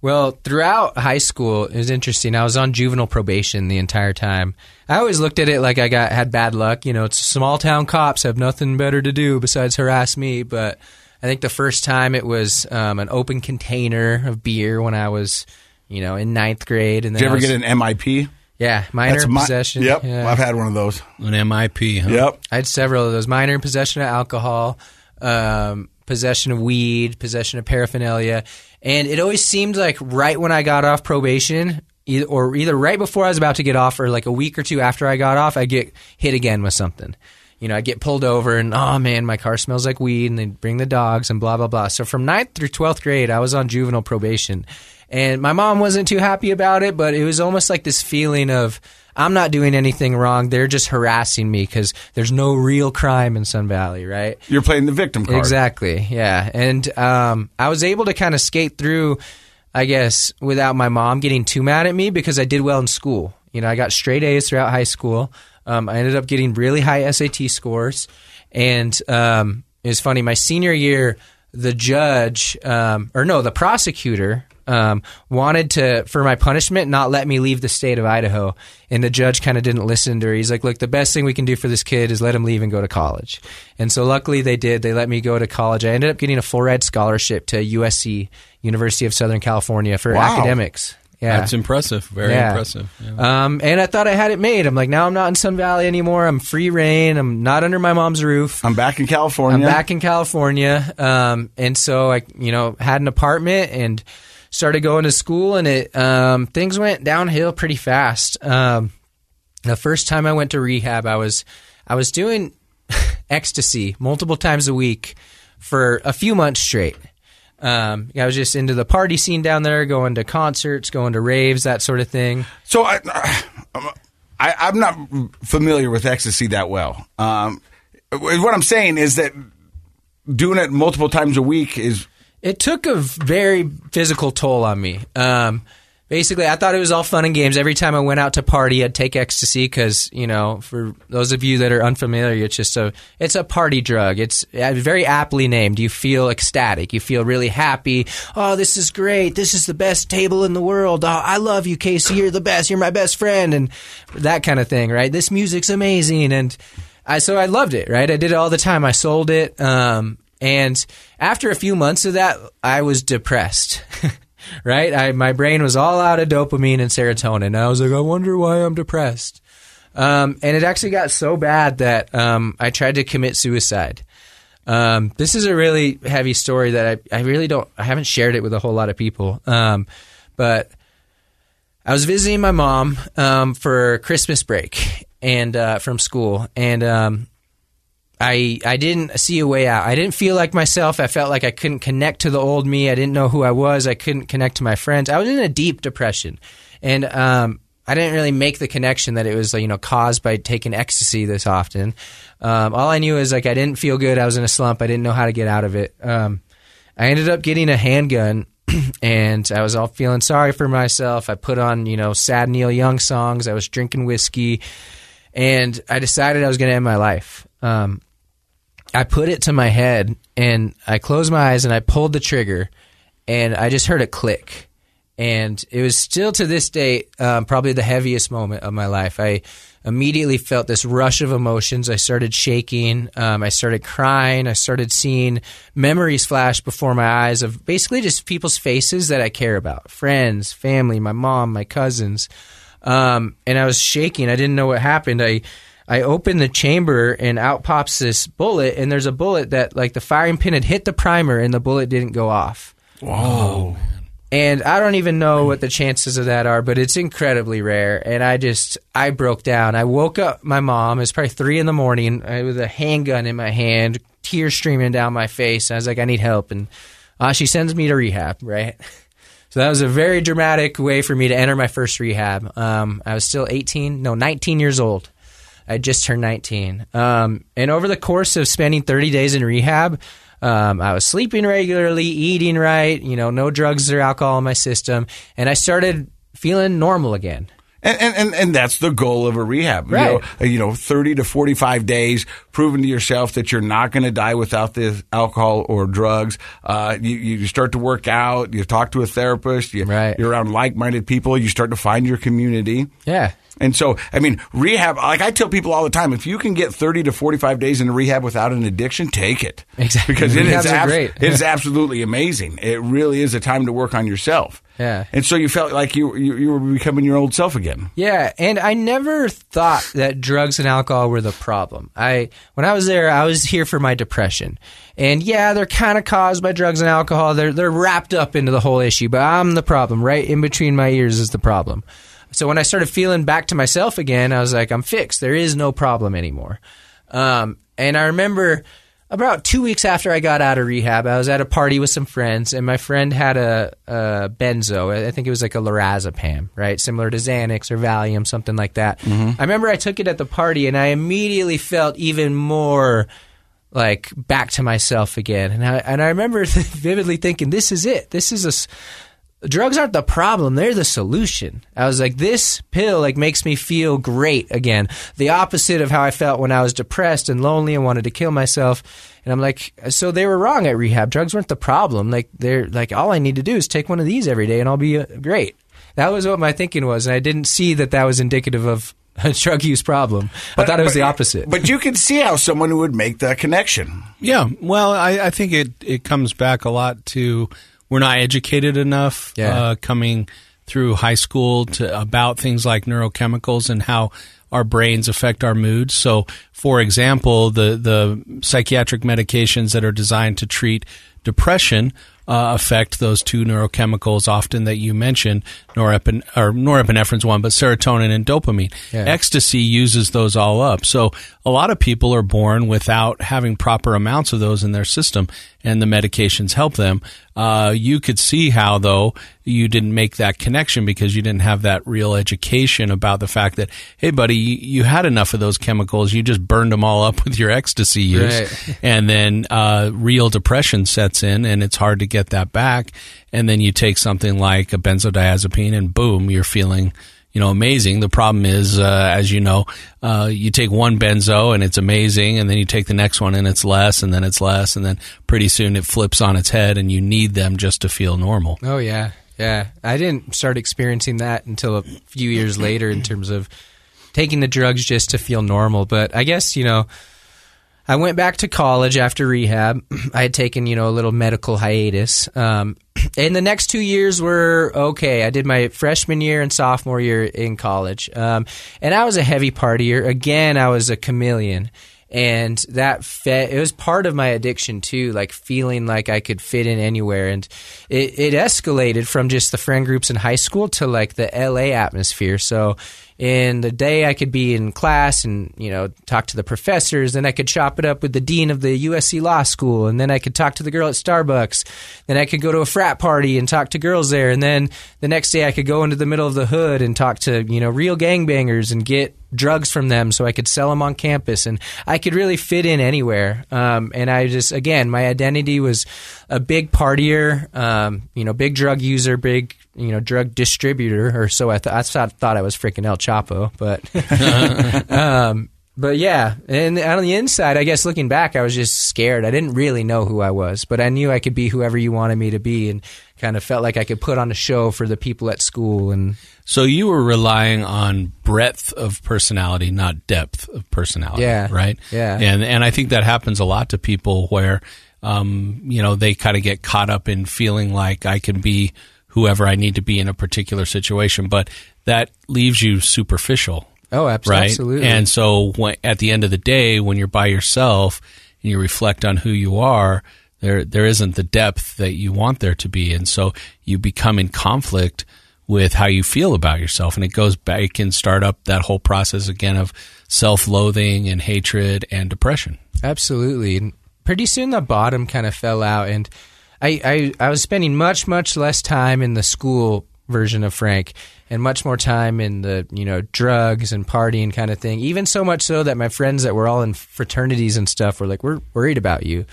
well, throughout high school, it was interesting. I was on juvenile probation the entire time. I always looked at it like I got had bad luck. You know, it's small town cops have nothing better to do besides harass me. But I think the first time it was um, an open container of beer when I was, you know, in ninth grade. And then Did you I ever was- get an MIP? Yeah, minor That's my- possession. Yep, Yeah. I've had one of those. An MIP. Huh? Yep. I had several of those: minor possession of alcohol, um, possession of weed, possession of paraphernalia, and it always seemed like right when I got off probation, either, or either right before I was about to get off, or like a week or two after I got off, I get hit again with something. You know, I get pulled over, and oh man, my car smells like weed, and they bring the dogs, and blah blah blah. So from ninth through twelfth grade, I was on juvenile probation, and my mom wasn't too happy about it, but it was almost like this feeling of I'm not doing anything wrong. They're just harassing me because there's no real crime in Sun Valley, right? You're playing the victim card. Exactly. Yeah. And um, I was able to kind of skate through, I guess, without my mom getting too mad at me because I did well in school. You know, I got straight A's throughout high school. Um, I ended up getting really high SAT scores. And um, it was funny. My senior year, the judge, um, or no, the prosecutor um, wanted to, for my punishment, not let me leave the state of Idaho. And the judge kind of didn't listen to her. He's like, look, the best thing we can do for this kid is let him leave and go to college. And so luckily they did. They let me go to college. I ended up getting a full ride scholarship to USC, University of Southern California, for Wow. academics. Yeah. That's impressive. Very Yeah. impressive. Yeah. Um, and I thought I had it made. I'm like, now I'm not in Sun Valley anymore. I'm free reign. I'm not under my mom's roof. I'm back in California. I'm back in California, um, and so I, you know, had an apartment and started going to school, and it um, things went downhill pretty fast. Um, the first time I went to rehab, I was I was doing [laughs] ecstasy multiple times a week for a few months straight. Um, I was just into the party scene down there, going to concerts, going to raves, that sort of thing. So I, I, I'm not familiar with ecstasy that well. Um, what I'm saying is that doing it multiple times a week is It took a very physical toll on me. Um, basically, I thought it was all fun and games. Every time I went out to party, I'd take ecstasy because you know, for those of you that are unfamiliar, it's just a it's a party drug. It's uh, very aptly named. You feel ecstatic. You feel really happy. Oh, this is great. This is the best table in the world. Oh, I love you, Casey. You're the best. You're my best friend, and that kind of thing. Right? This music's amazing, and I so I loved it. Right? I did it all the time. I sold it. Um, and after a few months of that, I was depressed. [laughs] right? I, my brain was all out of dopamine and serotonin. I was like, I wonder why I'm depressed. Um, and it actually got so bad that um, I tried to commit suicide. Um, this is a really heavy story that I, I really don't, I haven't shared it with a whole lot of people. Um, but I was visiting my mom um, for Christmas break and uh, from school, and um, I I didn't see a way out. I didn't feel like myself. I felt like I couldn't connect to the old me. I didn't know who I was. I couldn't connect to my friends. I was in a deep depression, and um, I didn't really make the connection that it was you know caused by taking ecstasy this often. Um, all I knew is like I didn't feel good. I was in a slump. I didn't know how to get out of it. Um, I ended up getting a handgun. [clears throat] and I was all feeling sorry for myself. I put on, you know, sad Neil Young songs. I was drinking whiskey, and I decided I was going to end my life. Um, I put it to my head, and I closed my eyes, and I pulled the trigger, and I just heard a click, and it was still to this day um, probably the heaviest moment of my life. I immediately felt this rush of emotions. I started shaking. Um, I started crying. I started seeing memories flash before my eyes of basically just people's faces that I care about friends, family, my mom, my cousins. Um, and I was shaking. I didn't know what happened. I. I open the chamber and out pops this bullet, and there's a bullet that, like, the firing pin had hit the primer and the bullet didn't go off. whoa. And I don't even know what the chances of that are, but it's incredibly rare. And I just, I broke down. I woke up my mom. It was probably three in the morning uh, with a handgun in my hand, tears streaming down my face. I was like, I need help. And uh, she sends me to rehab, right? [laughs] So that was a very dramatic way for me to enter my first rehab. Um, I was still 18, no, 19 years old. I just turned 19. Um, and over the course of spending 30 days in rehab, um, I was sleeping regularly, eating right, you know, no drugs or alcohol in my system, and I started feeling normal again. And, and, and, that's the goal of a rehab. Right. You know, you know, 30 to 45 days, proving to yourself that you're not going to die without the alcohol or drugs. Uh, you, you start to work out, you talk to a therapist, you, Right. you're around like minded people, you start to find your community. Yeah. And so, I mean, rehab, like I tell people all the time, if you can get 30 to 45 days in rehab without an addiction, take it. Exactly. Because it is, Rehabs are abs- great. it is absolutely amazing. It really is a time to work on yourself. Yeah. And so you felt like you, you, you were becoming your old self again. Yeah, and I never thought that drugs and alcohol were the problem. I when I was there, I was here for my depression. And yeah, they're kind of caused by drugs and alcohol. They're they're wrapped up into the whole issue, but I'm the problem. Right in between my ears is the problem. So when I started feeling back to myself again, I was like, I'm fixed. There is no problem anymore. Um, and I remember about two weeks after I got out of rehab, I was at a party with some friends, and my friend had a, a benzo. I think it was like a lorazepam, right, similar to Xanax or Valium, something like that. I remember I took it at the party, and I immediately felt even more like back to myself again. And I and I remember [laughs] vividly thinking, "This is it. This is a." s- drugs aren't the problem they're the solution. I was like this pill like makes me feel great again. The opposite of how i felt when i was depressed and lonely and wanted to kill myself. And i'm like so they were wrong at rehab. Drugs weren't the problem. Like they're like all i need to do is take one of these every day and i'll be uh, great. That was what my thinking was and i didn't see that that was indicative of a [laughs] drug use problem. I thought it was the opposite. But you can see how someone would make that connection. Yeah, well, I, I think it, it comes back a lot to we're not educated enough Yeah. uh, coming through high school to about things like neurochemicals and how our brains affect our moods. So, for example, the the psychiatric medications that are designed to treat depression uh, affect those two neurochemicals often that you mentioned, norepin or norepinephrine's one, but serotonin and dopamine. Yeah. Ecstasy uses those all up. So a lot of people are born without having proper amounts of those in their system, and the medications help them. Uh, you could see how, though, you didn't make that connection because you didn't have that real education about the fact that, hey, buddy, you, you had enough of those chemicals. You just burned them all up [laughs] with your ecstasy use. Right. [laughs] And then uh, real depression sets in, and it's hard to get that back. And then you take something like a benzodiazepine, and boom, you're feeling you know, amazing. The problem is, uh, as you know, uh, you take one benzo and it's amazing, and then you take the next one and it's less, and then it's less, and then pretty soon it flips on its head, and you need them just to feel normal. Oh yeah, yeah. I didn't start experiencing that until a few years later in terms of taking the drugs just to feel normal. But I guess you know, I went back to college after rehab. [clears throat] I had taken you know a little medical hiatus. Um, [clears throat] and the next two years were okay. I did my freshman year and sophomore year in college, um, and I was a heavy partier. Again, I was a chameleon and that fed, it was part of my addiction too like feeling like i could fit in anywhere and it, it escalated from just the friend groups in high school to like the la atmosphere so in the day i could be in class and you know talk to the professors then i could chop it up with the dean of the usc law school and then i could talk to the girl at starbucks then i could go to a frat party and talk to girls there and then the next day i could go into the middle of the hood and talk to you know real gangbangers and get drugs from them so I could sell them on campus and I could really fit in anywhere. Um, and I just, again, my identity was a big partier, um, you know, big drug user, big, you know, drug distributor, or so I, th- I thought, thought I was freaking El Chapo, but, [laughs] um, but yeah, and on the inside, I guess looking back, I was just scared. I didn't really know who I was, but I knew I could be whoever you wanted me to be, and kind of felt like I could put on a show for the people at school. And So you were relying on breadth of personality, not depth of personality. Yeah. Right. Yeah. And and I think that happens a lot to people where, um, you know, they kind of get caught up in feeling like I can be whoever I need to be in a particular situation, but that leaves you superficial. oh, abs- right? absolutely. And so when, at the end of the day, when you're by yourself and you reflect on who you are, there there isn't the depth that you want there to be, and so you become in conflict with how you feel about yourself, and it goes back can start up that whole process again of self-loathing and hatred and depression. Absolutely. And pretty soon the bottom kind of fell out, and I, I, I was spending much, much less time in the school version of Frank and much more time in the, you know, drugs and partying kind of thing. Even so much so that my friends that were all in fraternities and stuff were like, we're worried about you.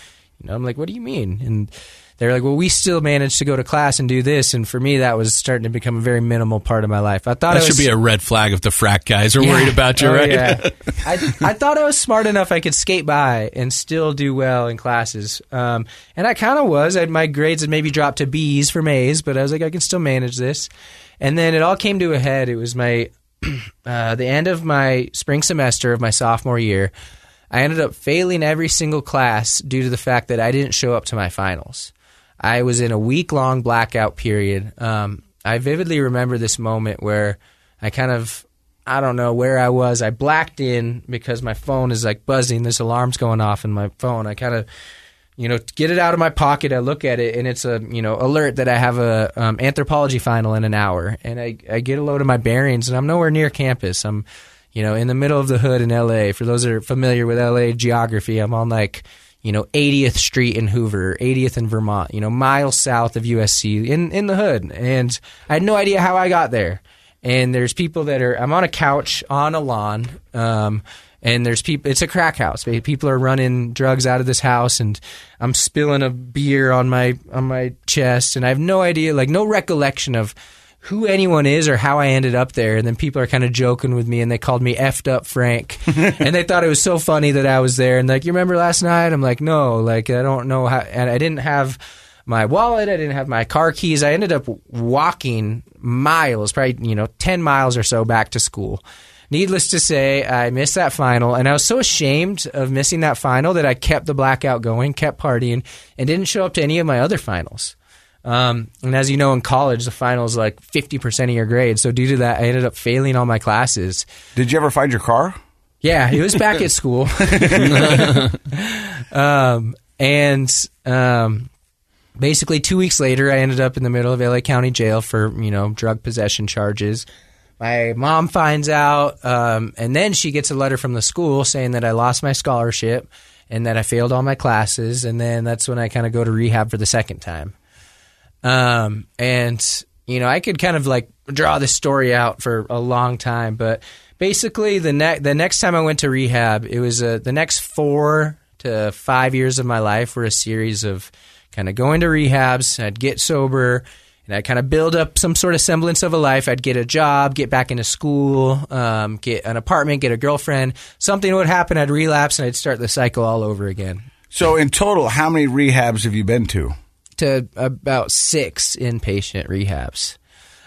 You know, I'm like, what do you mean? And they're like, well, we still managed to go to class and do this. And for me, that was starting to become a very minimal part of my life. I thought That I was, should be a red flag if the frat guys are Yeah. worried about you, Oh, right? yeah. [laughs] I, I thought I was smart enough I could skate by and still do well in classes. Um, and I kind of was. I, my grades had maybe dropped to B's from A's, but I was like, I can still manage this. And then it all came to a head. It was my [clears throat] uh, the end of my spring semester of my sophomore year, I ended up failing every single class due to the fact that I didn't show up to my finals. I was in a week long blackout period. Um, I vividly remember this moment where I kind of, I don't know where I was. I blacked in because my phone is like buzzing. This alarm's going off in my phone. I kind of, you know, get it out of my pocket. I look at it and it's a, you know, alert that I have a um, anthropology final in an hour. And I, I get a load of my bearings and I'm nowhere near campus. I'm, you know, in the middle of the hood in LA. For those that are familiar with LA geography, I'm on like, you know, 80th Street in Hoover, 80th in Vermont, you know, miles south of USC in, in the hood. And I had no idea how I got there. And there's people that are, I'm on a couch on a lawn. Um, and there's people, it's a crack house. People are running drugs out of this house and I'm spilling a beer on my, on my chest. And I have no idea, like no recollection of, who anyone is or how I ended up there. And then people are kind of joking with me and they called me effed up Frank. [laughs] and they thought it was so funny that I was there. And like, you remember last night? I'm like, no, like, I don't know how. And I didn't have my wallet. I didn't have my car keys. I ended up walking miles, probably, you know, 10 miles or so back to school. Needless to say, I missed that final, and I was so ashamed of missing that final that I kept the blackout going, kept partying, and didn't show up to any of my other finals. Um, and as you know, in college, the final is like 50% of your grade. So due to that, I ended up failing all my classes. Did you ever find your car? Yeah, it was back at school. [laughs] um, and um, basically, two weeks later, I ended up in the middle of LA County Jail for you know drug possession charges. My mom finds out, um, and then she gets a letter from the school saying that I lost my scholarship and that I failed all my classes. And then that's when I kind of go to rehab for the second time. Um, and you know, I could kind of like draw this story out for a long time, but basically the next the next time I went to rehab, it was uh, the next four to five years of my life were a series of kind of going to rehabs. I'd get sober. And I'd kind of build up some sort of semblance of a life. I'd get a job, get back into school, um, get an apartment, get a girlfriend. Something would happen. I'd relapse and I'd start the cycle all over again. So, in total, how many rehabs have you been to? To about six inpatient rehabs.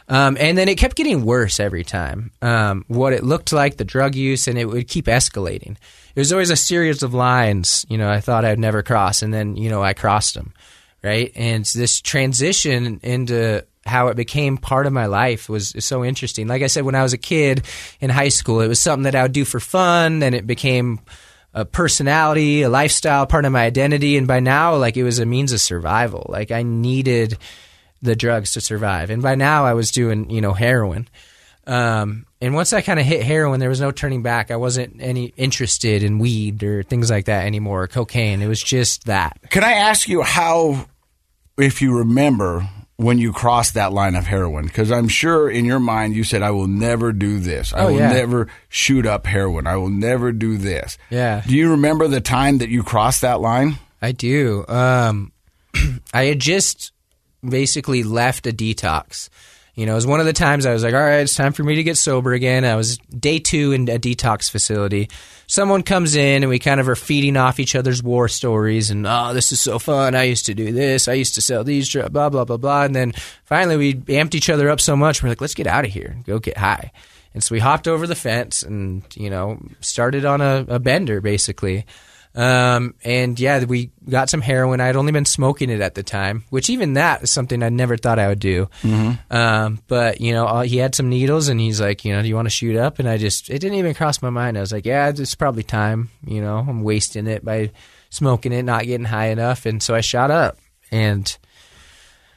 Um, and then it kept getting worse every time. Um, what it looked like, the drug use, and it would keep escalating. It was always a series of lines, you know, I thought I'd never cross, and then, you know, I crossed them, right? And this transition into how it became part of my life was so interesting. Like I said, when I was a kid in high school, it was something that I would do for fun, and it became a personality, a lifestyle, part of my identity. And by now, like it was a means of survival. Like I needed the drugs to survive. And by now, I was doing you know heroin. Um, and once I kind of hit heroin, there was no turning back. I wasn't any interested in weed or things like that anymore, cocaine. It was just that. Can I ask you how, if you remember, when you crossed that line of heroin? Because I'm sure in your mind you said, I will never do this. I Oh, will yeah. never shoot up heroin. I will never do this. Yeah. Do you remember the time that you crossed that line? I do. Um, [clears throat] I had just basically left a detox. You know, it was one of the times I was like, all right, it's time for me to get sober again. I was day two in a detox facility. Someone comes in and we kind of are feeding off each other's war stories and, oh, this is so fun. I used to do this. I used to sell these, blah, blah, blah, blah. And then finally we amped each other up so much. We're like, let's get out of here go get high. And so we hopped over the fence and, you know, started on a, a bender basically. Um, and yeah, we got some heroin. I had only been smoking it at the time, which even that is something I never thought I would do. Um, but you know, uh, he had some needles and he's like, you know, do you want to shoot up? And I just, it didn't even cross my mind. I was like, yeah, it's probably time. You know, I'm wasting it by smoking it, not getting high enough. And so I shot up and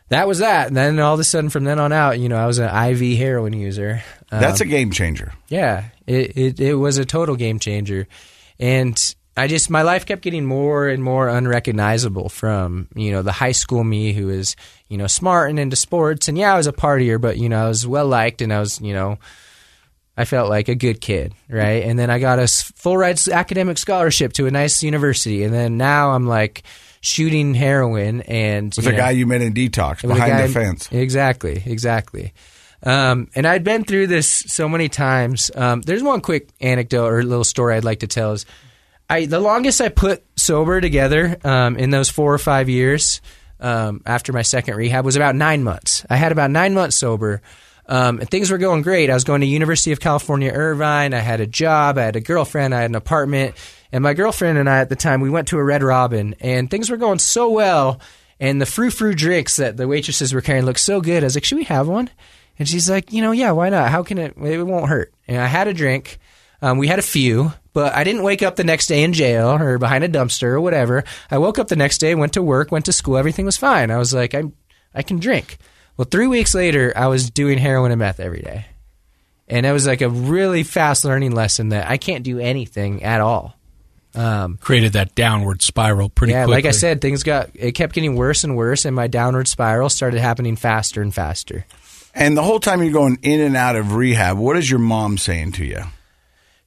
that was that. And then all of a sudden from then on out, you know, I was an IV heroin user. Um, That's a game changer. yeah, it, it it was a total game changer, and I just my life kept getting more and more unrecognizable from you know the high school me who was you know smart and into sports, and yeah, I was a partier, but you know I was well liked and I was you know. I felt like a good kid, right? And then I got a full ride s- academic scholarship to a nice university, and then now I'm like shooting heroin and With a guy you met in detox behind guy- the fence. Exactly, exactly. Um, and I'd been through this so many times. Um, there's one quick anecdote or little story I'd like to tell. Is I the longest I put sober together um, in those four or five years um, after my second rehab was about nine months. I had about nine months sober. Um, and things were going great. I was going to University of California, Irvine. I had a job. I had a girlfriend. I had an apartment. And my girlfriend and I at the time, we went to a Red Robin, and things were going so well. And the frou frou drinks that the waitresses were carrying looked so good. I was like, should we have one? And she's like, you know, yeah, why not? How can it? It won't hurt. And I had a drink. Um, we had a few, but I didn't wake up the next day in jail or behind a dumpster or whatever. I woke up the next day, went to work, went to school. Everything was fine. I was like, I, I can drink. Well, three weeks later, I was doing heroin and meth every day. And it was like a really fast learning lesson that I can't do anything at all. Um, Created that downward spiral pretty yeah, quickly. like I said, things got it kept getting worse and worse, and my downward spiral started happening faster and faster. And the whole time you're going in and out of rehab, what is your mom saying to you?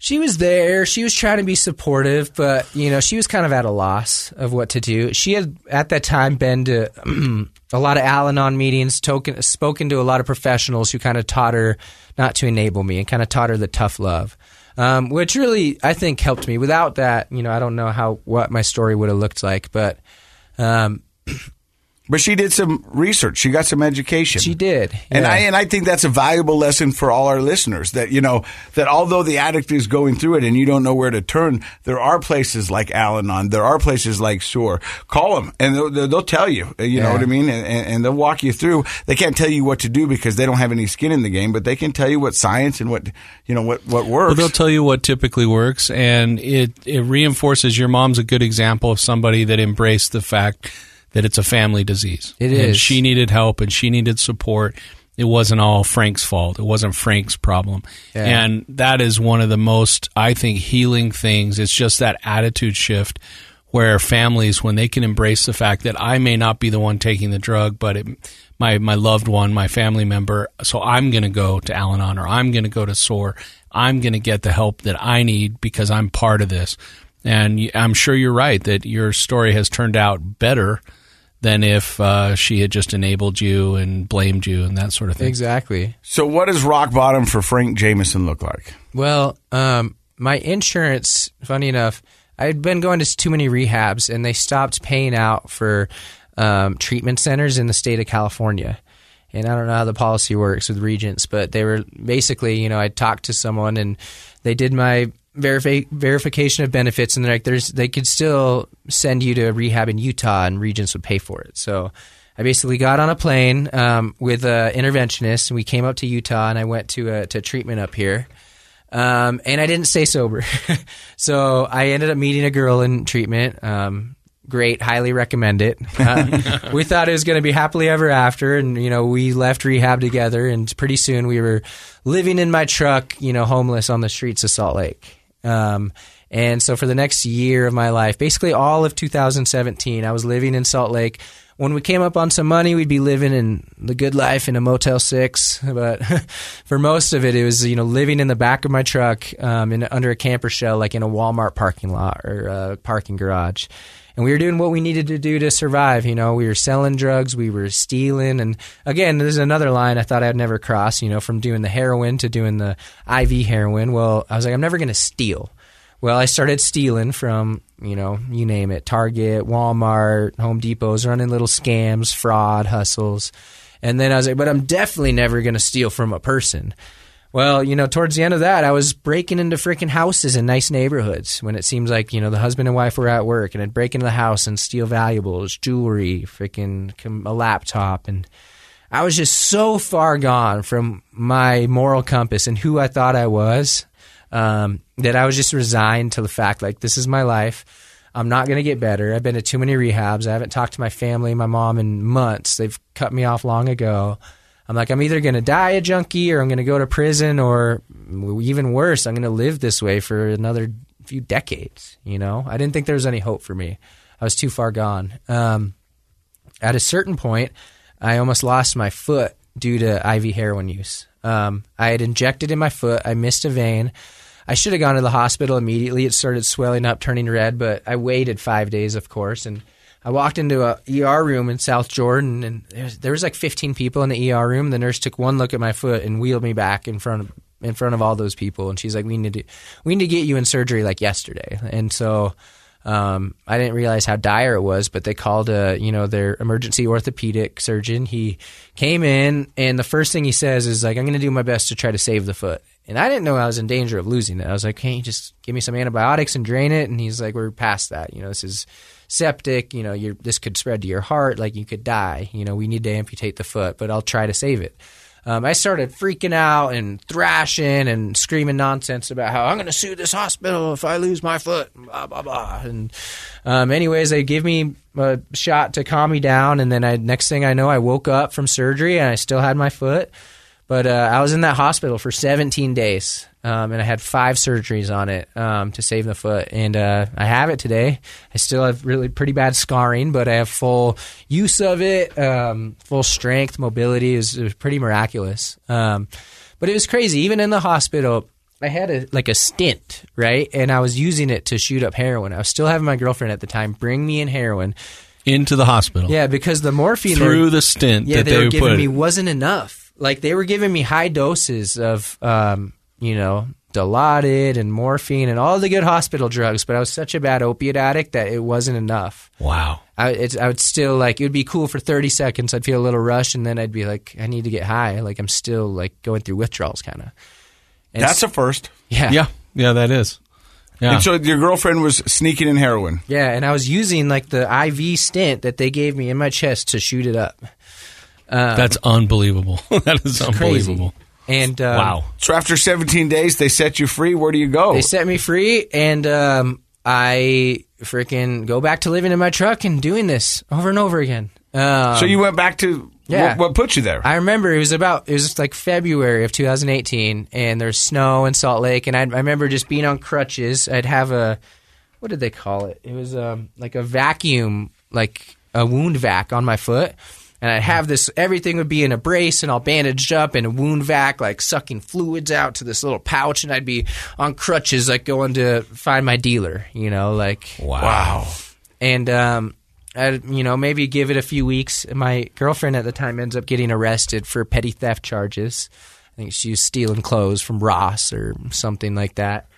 She was there. She was trying to be supportive, but you know, she was kind of at a loss of what to do. She had at that time been to [clears throat] a lot of Al-Anon meetings, token, spoken to a lot of professionals who kind of taught her not to enable me and kind of taught her the tough love, um, which really I think helped me. Without that, you know, I don't know how what my story would have looked like, but um, [clears throat] But she did some research. She got some education. she did. And. I and I think that's a valuable lesson for all our listeners that you know that although the addict is going through it and you don't know where to turn, there are places like Al-Anon, there are places like SOAR. Call them and they'll, they'll they'll tell you. You know what I mean? And, and, and they'll walk you through. They can't tell you what to do because they don't have any skin in the game, but they can tell you what science and what you know what what works. Well, they'll tell you what typically works, and it, it reinforces your mom's a good example of somebody that embraced the fact that it's a family disease. It and is. she needed help and she needed support. It wasn't all Frank's fault. It wasn't Frank's problem. Yeah. And that is one of the most, I think, healing things. It's just that attitude shift where families, when they can embrace the fact that I may not be the one taking the drug, but it, my, my loved one, my family member, so I'm going to go to Al Anon or I'm going to go to SOAR. I'm going to get the help that I need because I'm part of this. And I'm sure you're right that your story has turned out better than if uh, she had just enabled you and blamed you and that sort of thing. exactly. so what does rock bottom for Frank Jameson look like? Well, um, my insurance, funny enough, I had been going to too many rehabs, and they stopped paying out for um, treatment centers in the state of California. And I don't know how the policy works with Regence, but they were basically, you know, I talked to someone, and they did my verifi- verification of benefits, and they're like, "There's, they could still send you to rehab in Utah, and Regence would pay for it." So. I basically got on a plane um, with an interventionist, and we came up to Utah, and I went to a, to treatment up here. Um, and I didn't stay sober. [laughs] so I ended up meeting a girl in treatment. Um, great, highly recommend it. Uh, [laughs] we thought it was going to be happily ever after. And, you know, we left rehab together. And pretty soon we were living in my truck, you know, homeless on the streets of Salt Lake. Um, and so for the next year of my life, basically all of 2017, I was living in Salt Lake. When we came up on some money, we'd be living in the good life in a Motel Six. [laughs] But [laughs] for most of it, it was you know living in the back of my truck um, in under a camper shell, like in a Walmart parking lot or a parking garage. And we were doing what we needed to do to survive. You know, we were selling drugs, we were stealing, and again, there's another line I thought I'd never cross. You know, from doing the heroin to doing the IV heroin. Well, I was like, I'm never going to steal. Well, I started stealing from, you know, you name it Target, Walmart, Home Depot's, running little scams, fraud, hustles. And then I was like, but I'm definitely never going to steal from a person. Well, you know, towards the end of that, I was breaking into freaking houses in nice neighborhoods when it seems like, you know, the husband and wife were at work and I'd break into the house and steal valuables, jewelry, freaking a laptop. And I was just so far gone from my moral compass and who I thought I was um, that I was just resigned to the fact like this is my life. I'm not going to get better. I've been to too many rehabs. I haven't talked to my family, my mom in months. They've cut me off long ago. I'm like, I'm either going to die a junkie or I'm going to go to prison or even worse, I'm going to live this way for another few decades. You know, I didn't think there was any hope for me. I was too far gone. Um, at a certain point, I almost lost my foot due to IV heroin use. Um, I had injected in my foot. I missed a vein. I should have gone to the hospital immediately. It started swelling up, turning red, but I waited five days, of course, and I walked into a ER room in South Jordan, and there was, there was like 15 people in the ER room. The nurse took one look at my foot and wheeled me back in front of in front of all those people, and she's like, "We need to we need to get you in surgery like yesterday." And so Um, I didn't realize how dire it was, but they called a you know their emergency orthopedic surgeon. He came in, and the first thing he says is like, "I'm going to do my best to try to save the foot." And I didn't know I was in danger of losing it. I was like, "Can't you just give me some antibiotics and drain it?" And he's like, "We're past that. You know, this is septic. You know, you this could spread to your heart. Like you could die. You know, we need to amputate the foot, but I'll try to save it." Um, I started freaking out and thrashing and screaming nonsense about how I'm going to sue this hospital if I lose my foot. Blah blah blah. And um, anyways, they give me a shot to calm me down, and then I next thing I know, I woke up from surgery and I still had my foot. But uh, I was in that hospital for 17 days, um, and I had five surgeries on it um, to save the foot. And uh, I have it today. I still have really pretty bad scarring, but I have full use of it, um, full strength, mobility. It was, it was pretty miraculous. Um, but it was crazy. Even in the hospital, I had a like a stint, right? And I was using it to shoot up heroin. I was still having my girlfriend at the time bring me in heroin. Into the hospital. Yeah, because the morphine Through were- the stint yeah, that they, they, were giving me wasn't enough. Like they were giving me high doses of, um, you know, Dilaudid and morphine and all the good hospital drugs, but I was such a bad opiate addict that it wasn't enough. wow. I, it's, I would still like it would be cool for thirty seconds. I'd feel a little rush, and then I'd be like, I need to get high. Like I'm still like going through withdrawals, kind of. That's a first. yeah, Yeah. Yeah, that is. Yeah. And so your girlfriend was sneaking in heroin. yeah. And I was using like the IV stent that they gave me in my chest to shoot it up. That's unbelievable. [laughs] that is Crazy. Unbelievable. And um, Wow. So after 17 days, they set you free. Where do you go? They set me free, and um, I freaking go back to living in my truck and doing this over and over again. Um, so you went back to yeah. what, what put you there? I remember it was about it was like February of 2018, and there's snow in Salt Lake, and I, I remember just being on crutches. I'd have a what did they call it? It was um, like a vacuum, like a wound vac on my foot. And I'd have this, everything would be in a brace and all bandaged up in a wound vac, like sucking fluids out to this little pouch. And I'd be on crutches, like going to find my dealer, you know, like Wow. and um, I, you know, maybe give it a few weeks. My girlfriend at the time ends up getting arrested for petty theft charges. I think she was stealing clothes from Ross or something like that.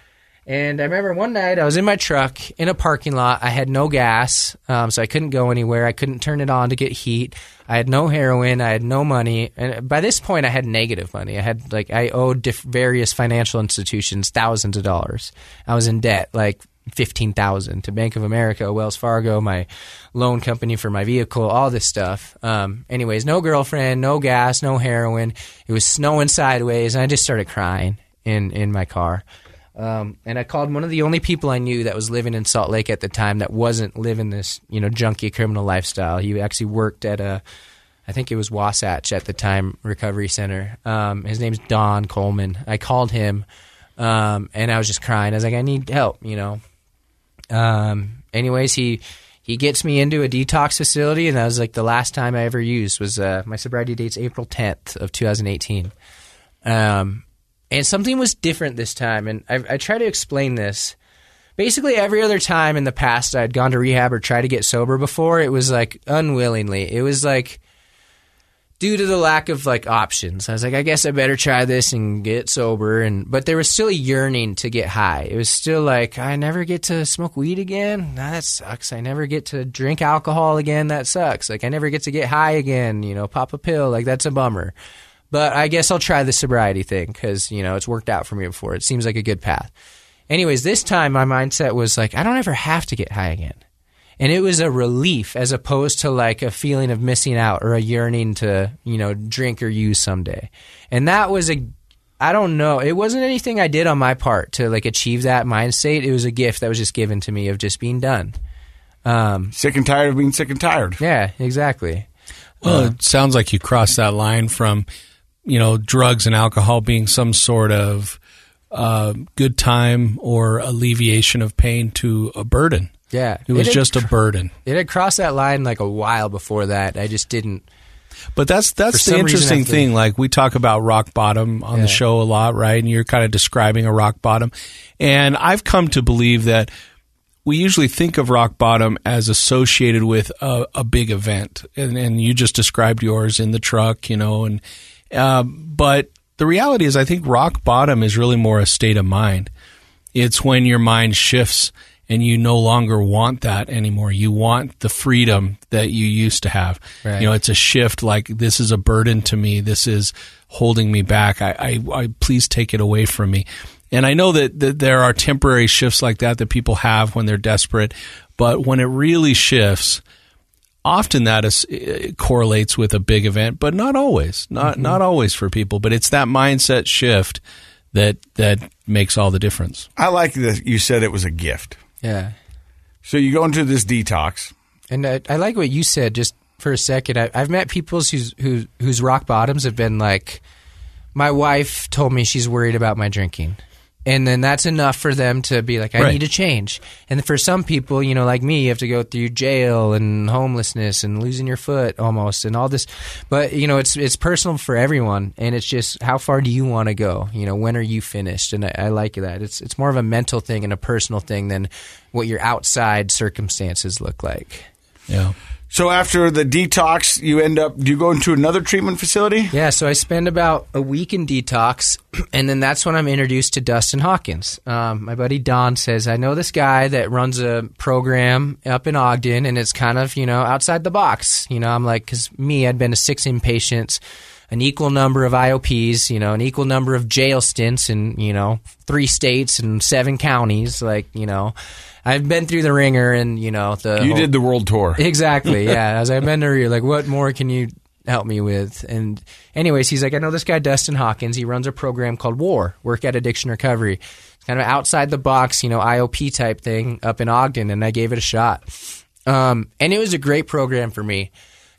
And I remember one night I was in my truck in a parking lot. I had no gas, um, so I couldn't go anywhere. I couldn't turn it on to get heat. I had no heroin. I had no money. And by this point, I had negative money. I had like I owed diff- various financial institutions thousands of dollars. I was in debt, like fifteen thousand to Bank of America, Wells Fargo, my loan company for my vehicle, all this stuff. Um, anyways, no girlfriend, no gas, no heroin. It was snowing sideways, and I just started crying in in my car. Um, and I called one of the only people I knew that was living in Salt Lake at the time that wasn't living this, you know, junky criminal lifestyle. He actually worked at a, I think it was Wasatch at the time, recovery center. Um, his name's Don Coleman. I called him, um, and I was just crying. I was like, I need help, you know. Um, anyways, he he gets me into a detox facility, and that was like the last time I ever used. Was uh, my sobriety date's April tenth of two thousand eighteen. Um, and something was different this time, and I, I try to explain this. Basically, every other time in the past I'd gone to rehab or tried to get sober before, it was like unwillingly. It was like due to the lack of like options. I was like, I guess I better try this and get sober. And but there was still a yearning to get high. It was still like I never get to smoke weed again. Nah, that sucks. I never get to drink alcohol again. That sucks. Like I never get to get high again. You know, pop a pill. Like that's a bummer. But I guess I'll try the sobriety thing because you know it's worked out for me before. It seems like a good path. Anyways, this time my mindset was like, I don't ever have to get high again. And it was a relief as opposed to like a feeling of missing out or a yearning to, you know, drink or use someday. And that was a, I don't know, it wasn't anything I did on my part to like achieve that mind state. It was a gift that was just given to me of just being done. Um, sick and tired of being sick and tired. yeah, exactly. Well, it sounds like you crossed that line from, you know, drugs and alcohol being some sort of uh, good time or alleviation of pain to a burden. Yeah. It was had just a burden. It had crossed that line like a while before that. I just didn't. But that's that's the interesting thing. Like we talk about rock bottom on Yeah. the show a lot, right? And you're kind of describing a rock bottom. And I've come to believe that we usually think of rock bottom as associated with a, a big event, and, and you just described yours in the truck, you know. And um, but the reality is, I think rock bottom is really more a state of mind. It's when your mind shifts and you no longer want that anymore. You want the freedom that you used to have. Right. You know, it's a shift. Like this is a burden to me. This is holding me back. I, I, I please take it away from me. And I know that, that there are temporary shifts like that that people have when they're desperate, but when it really shifts, often that is, uh, correlates with a big event, but not always. Not Mm-hmm. not always for people. But it's that mindset shift that that makes all the difference. I like that you said it was a gift. Yeah. So you go into this detox. And I, I like what you said just for a second. I, I've met people whose who, whose rock bottoms have been like, my wife told me she's worried about my drinking. And then that's enough for them to be like, I Right. need to change. And for some people, you know, like me, you have to go through jail and homelessness and losing your foot almost and all this. But, you know, it's it's personal for everyone. And it's just how far do you want to go? You know, when are you finished? And I, I like that. It's, it's more of a mental thing and a personal thing than what your outside circumstances look like. Yeah. So after the detox, you end up. Do you go into another treatment facility? Yeah, so I spend about a week in detox, [clears throat] and then that's when I'm introduced to Dustin Hawkins. Um, my buddy Don says, I know this guy that runs a program up in Ogden, and it's kind of, you know, outside the box. You know, I'm like, because me, I'd been to six inpatients, an equal number of IOPs, you know, an equal number of jail stints in, you know, three states and seven counties. Like, you know, I've been through the wringer, and, you know, the. You whole- did the world tour. Exactly. [laughs] Yeah. As I've been to you, like, what more can you help me with? And anyways, he's like, I know this guy Dustin Hawkins. He runs a program called WAR, Work at Addiction Recovery. It's kind of outside the box, you know, IOP type thing up in Ogden, and I gave it a shot. Um, and it was a great program for me.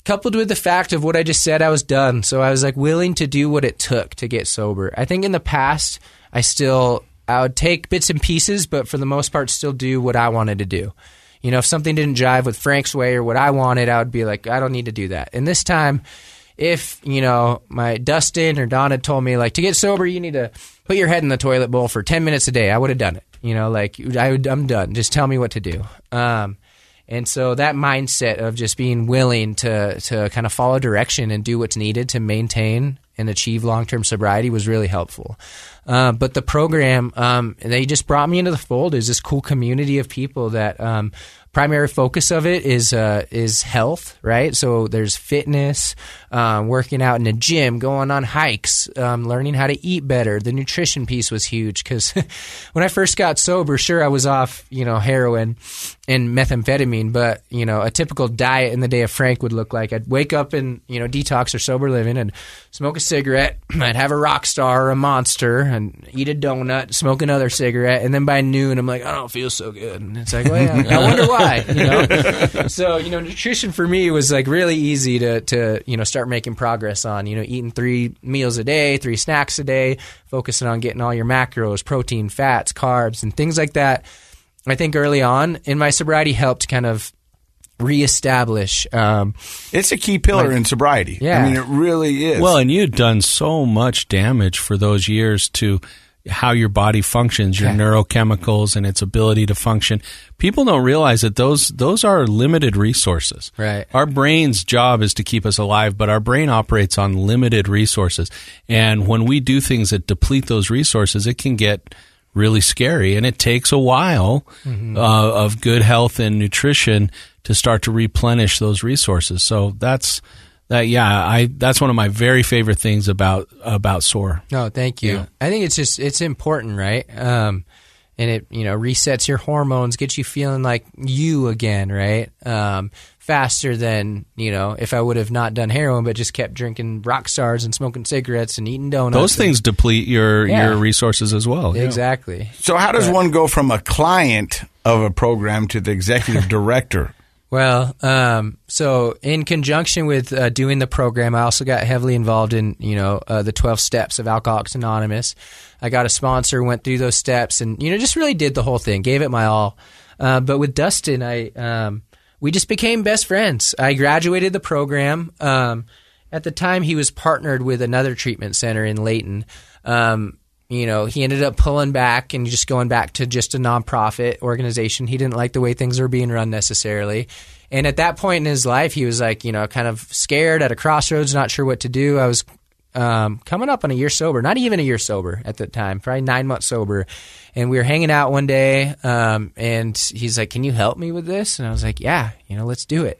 Coupled with the fact of what I just said, I was done. So I was like willing to do what it took to get sober. I think in the past, I still I would take bits and pieces, but for the most part, still do what I wanted to do. You know, if something didn't jive with Frank's way or what I wanted, I would be like, I don't need to do that. And this time, if you know my Dustin or Don had told me like to get sober, you need to put your head in the toilet bowl for ten minutes a day, I would have done it. You know, like I would, I'm done. Just tell me what to do. Um, and so that mindset of just being willing to to kind of follow direction and do what's needed to maintain and achieve long term sobriety was really helpful. Uh, but the program, um, they just brought me into the fold. Is this cool community of people that um, primary focus of it is uh, is health, right? So there's fitness, um, working out in a gym, going on hikes, um, learning how to eat better. The nutrition piece was huge because [laughs] when I first got sober, sure I was off, you know, heroin and methamphetamine, but you know, a typical diet in the day of Frank would look like I'd wake up and you know detox or sober living and smoke a cigarette. [clears throat] I'd have a rock star or a monster and eat a donut, smoke another cigarette, and then by noon I'm like, I don't feel so good. And it's like, well, yeah, I wonder why. [laughs] You know, so you know, nutrition for me was like really easy to to you know start making progress on. You know, eating three meals a day, three snacks a day, focusing on getting all your macros, protein, fats, carbs, and things like that. I think early on in my sobriety helped kind of reestablish. Um, It's a key pillar in sobriety. Yeah. I mean, it really is. Well, and you'd done so much damage for those years to how your body functions, your Yeah. neurochemicals and its ability to function. People don't realize that those those are limited resources. Right. Our brain's job is to keep us alive, but our brain operates on limited resources. And when we do things that deplete those resources, it can get really scary and it takes a while uh, of good health and nutrition to start to replenish those resources. So that's that yeah, I that's one of my very favorite things about about SOAR. No, thank you. Yeah. I think it's just it's important, right? Um, and it you know resets your hormones, gets you feeling like you again, right? Um, faster than you know if I would have not done heroin, but just kept drinking rock stars and smoking cigarettes and eating donuts. Those and- things deplete your Yeah. your resources as well. Yeah. exactly. so how does one go from a client of a program to the executive [laughs] director? Well, um, so in conjunction with uh, doing the program, I also got heavily involved in you know uh, the twelve steps of Alcoholics Anonymous. I got a sponsor, went through those steps, and you know just really did the whole thing, gave it my all. Uh, but with Dustin, I um, we just became best friends. I graduated the program. Um, at the time, he was partnered with another treatment center in Layton. Um, you know, he ended up pulling back and just going back to just a nonprofit organization. He didn't like the way things were being run necessarily. And at that point in his life, he was like, you know, kind of scared at a crossroads, not sure what to do. I was um, coming up on a year sober, not even a year sober at the time, probably nine months sober. And we were hanging out one day, um, and he's like, "Can you help me with this?" And I was like, "Yeah, you know, let's do it."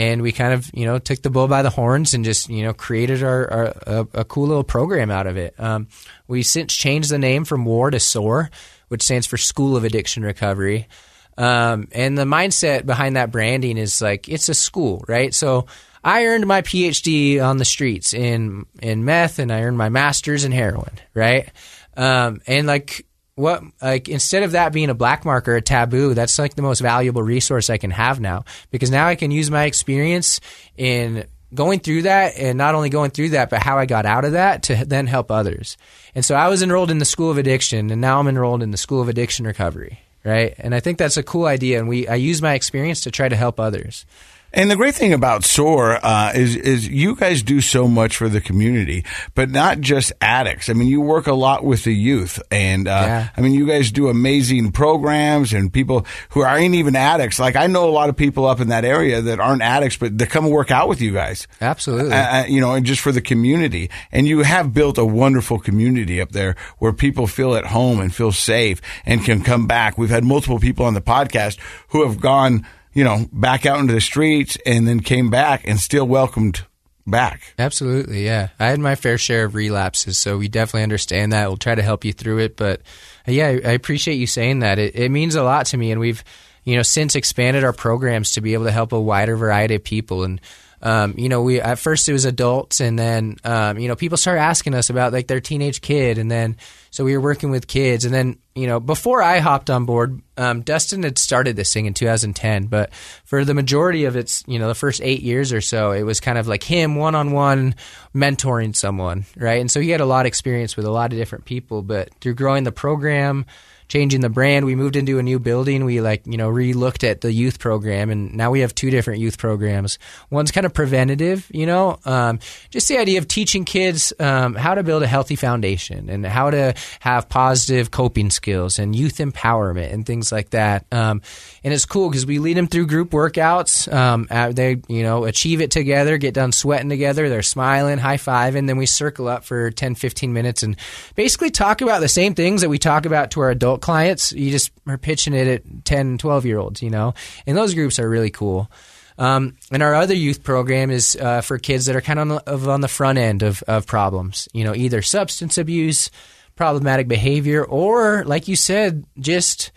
And we kind of, you know, took the bull by the horns and just, you know, created our, our a, a, cool little program out of it. Um, we since changed the name from WAR to SOAR, which stands for School of Addiction Recovery. Um, and the mindset behind that branding is like it's a school, right? So I earned my PhD on the streets in in meth, and I earned my master's in heroin, right? Um, and like what like instead of that being a black marker, a taboo, that's like the most valuable resource I can have now because now I can use my experience in going through that and not only going through that, but how I got out of that to then help others. And so I was enrolled in the School of Addiction, and now I'm enrolled in the School of Addiction Recovery right? And I think that's a cool idea, and we I use my experience to try to help others. And the great thing about SOAR uh, is is you guys do so much for the community, but not just addicts. I mean, you work a lot with the youth, and uh, yeah. I mean, you guys do amazing programs and people who aren't even addicts. Like I know a lot of people up in that area that aren't addicts, but they come and work out with you guys. Absolutely, uh, uh, you know, and just for the community. And you have built a wonderful community up there where people feel at home and feel safe and can come back. We've had multiple people on the podcast who have gone you know, back out into the streets and then came back and still welcomed back. Absolutely, yeah. I had my fair share of relapses, so we definitely understand that. We'll try to help you through it, but uh, yeah, I appreciate you saying that. It, it means a lot to me, and we've, you know, since expanded our programs to be able to help a wider variety of people and um, you know, we at first it was adults, and then um, you know people started asking us about like their teenage kid, and then so we were working with kids, and then you know before I hopped on board, um, Dustin had started this thing in 2010, but for the majority of its you know the first eight years or so, it was kind of like him one on one mentoring someone, right? And so he had a lot of experience with a lot of different people, but through growing the program changing the brand. We moved into a new building. We like, you know, re-looked at the youth program and now we have two different youth programs. One's kind of preventative, you know, um, just the idea of teaching kids um, how to build a healthy foundation and how to have positive coping skills and youth empowerment and things like that. Um, and it's cool because we lead them through group workouts. Um, they, you know, achieve it together, get done sweating together. They're smiling, high fiving. Then we circle up for 10, 15 minutes and basically talk about the same things that we talk about to our adult clients, you just are pitching it at 10, 12 year olds, you know, and those groups are really cool. Um, and our other youth program is uh, for kids that are kind of on the, on the front end of, of problems, you know, either substance abuse, problematic behavior, or like you said, just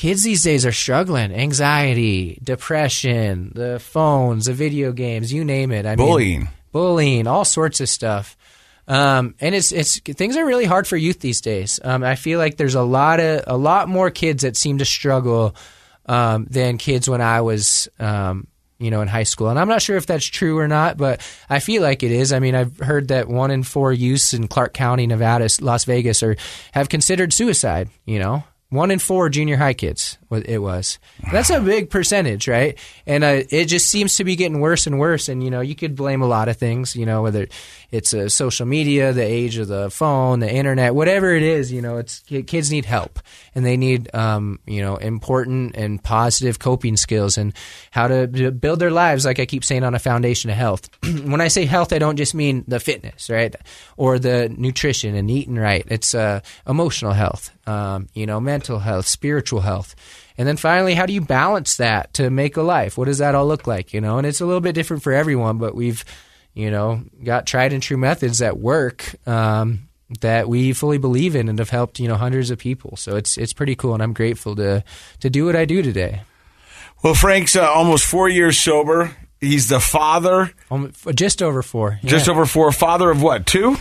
kids these days are struggling anxiety, depression, the phones, the video games, you name it. I bullying. Mean, bullying, all sorts of stuff. Um, and it's it's things are really hard for youth these days. Um, I feel like there's a lot of a lot more kids that seem to struggle um, than kids when I was um, you know in high school. And I'm not sure if that's true or not, but I feel like it is. I mean, I've heard that one in four youths in Clark County, Nevada, Las Vegas, are have considered suicide. You know, one in four junior high kids it was. That's a big percentage, right? And uh, it just seems to be getting worse and worse. And you know, you could blame a lot of things. You know, whether it's uh, social media, the age of the phone, the internet, whatever it is. You know, it's kids need help and they need um, you know important and positive coping skills and how to build their lives. Like I keep saying, on a foundation of health. [clears throat] when I say health, I don't just mean the fitness, right, or the nutrition and eating right. It's uh, emotional health, um, you know, mental health, spiritual health. And then finally, how do you balance that to make a life? What does that all look like? You know, and it's a little bit different for everyone, but we've, you know, got tried and true methods that work. Um, that we fully believe in and have helped you know hundreds of people. So it's it's pretty cool, and I'm grateful to to do what I do today. Well, Frank's uh, almost four years sober. He's the father, um, just over four, yeah. just over four. Father of what? Two.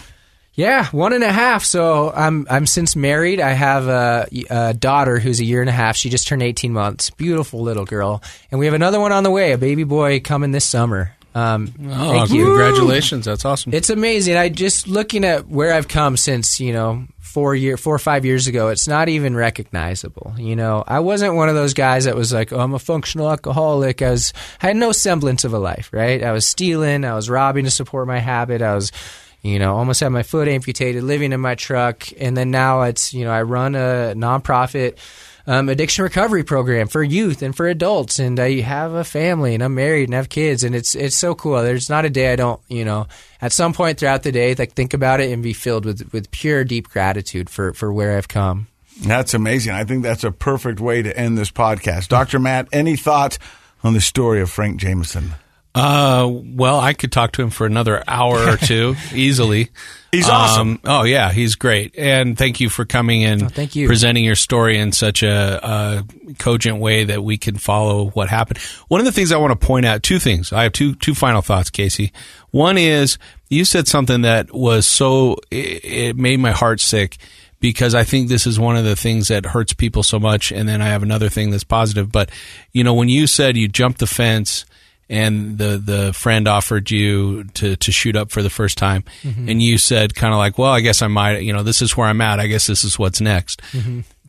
Yeah, one and a half. So I'm I'm since married. I have a, a, daughter who's a year and a half. She just turned 18 months. Beautiful little girl, and we have another one on the way. A baby boy coming this summer. Um, oh, congratulations! That's awesome. It's amazing. I just looking at where I've come since you know four year four or five years ago. It's not even recognizable. You know, I wasn't one of those guys that was like, oh, I'm a functional alcoholic. I was I had no semblance of a life. Right? I was stealing. I was robbing to support my habit. I was you know, almost had my foot amputated, living in my truck, and then now it's you know I run a nonprofit um, addiction recovery program for youth and for adults. And I have a family and I'm married and have kids, and it's it's so cool. There's not a day I don't, you know, at some point throughout the day, like think about it and be filled with with pure, deep gratitude for for where I've come. That's amazing. I think that's a perfect way to end this podcast. Dr. Matt, any thoughts on the story of Frank Jameson? Uh, well, I could talk to him for another hour or two [laughs] easily. He's awesome. Um, oh yeah, he's great. And thank you for coming and Oh, thank you. presenting your story in such a, a cogent way that we can follow what happened. One of the things I want to point out, two things. I have two two final thoughts, Casey. One is you said something that was so it, it made my heart sick because I think this is one of the things that hurts people so much. And then I have another thing that's positive. But you know, when you said you jumped the fence and the the friend offered you to to shoot up for the first time. And you said kind of like well i guess i might you know this is where i'm at. I guess this is what's next.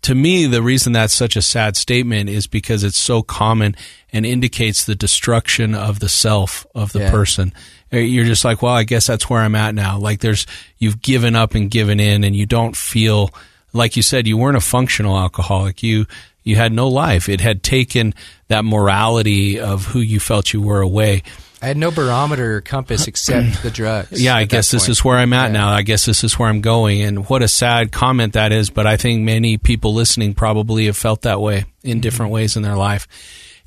To me the reason that's such a sad statement is because it's so common and indicates the destruction of the self of the Yeah. person. Uh, you're just like well i guess that's where i'm at now. Like there's you've given up and given in and you don't feel like you said you weren't a functional alcoholic. You you had no life it had taken that morality of who you felt you were away I had no barometer or compass except the drugs. yeah i guess this point. is where i'm at Yeah. now i guess this is where i'm going and what a sad comment that is but i think many people listening probably have felt that way in Mm-hmm. different ways in their life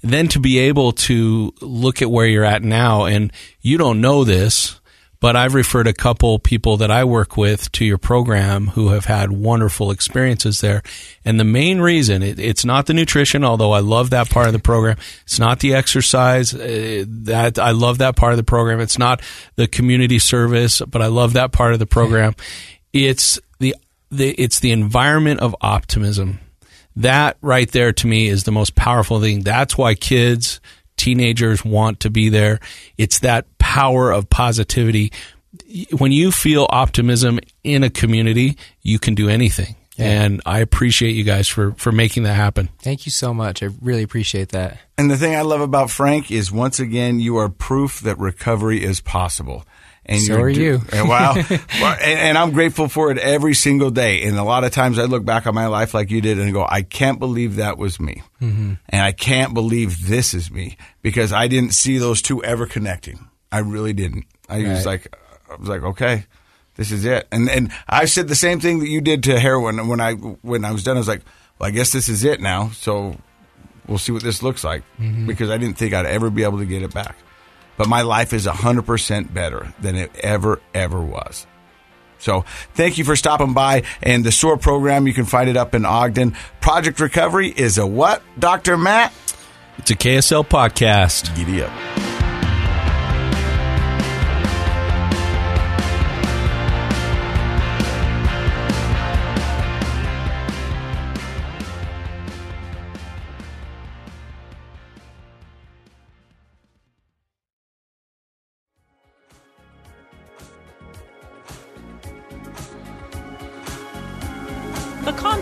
then to be able to look at where you're at now and you don't know this but I've referred a couple people that I work with to your program who have had wonderful experiences there. And the main reason it, it's not the nutrition, although I love that part of the program. It's not the exercise uh, that I love that part of the program. It's not the community service, but I love that part of the program. It's the, the it's the environment of optimism. That right there to me is the most powerful thing. That's why kids, teenagers want to be there. It's that power of positivity. When you feel optimism in a community, you can do anything. And I appreciate you guys for, for making that happen. Thank you so much. I really appreciate that. And the thing I love about Frank is once again, you are proof that recovery is possible. And So you're are you. [laughs] And wow. [laughs] Well, and, and I'm grateful for it every single day. And a lot of times I look back on my life like you did and go, I can't believe that was me. Mm-hmm. And I can't believe this is me because I didn't see those two ever connecting. I really didn't. I was like, I was like, okay, this is it. And and I said the same thing that you did to heroin. When I when I was done, I was like, well, I guess this is it now. So we'll see what this looks like because I didn't think I'd ever be able to get it back. But my life is 100% better than it ever, ever was. So thank you for stopping by. And the SOAR program, you can find it up in Ogden. Project Recovery is a what, Dr. Matt? It's a KSL podcast. Giddy up.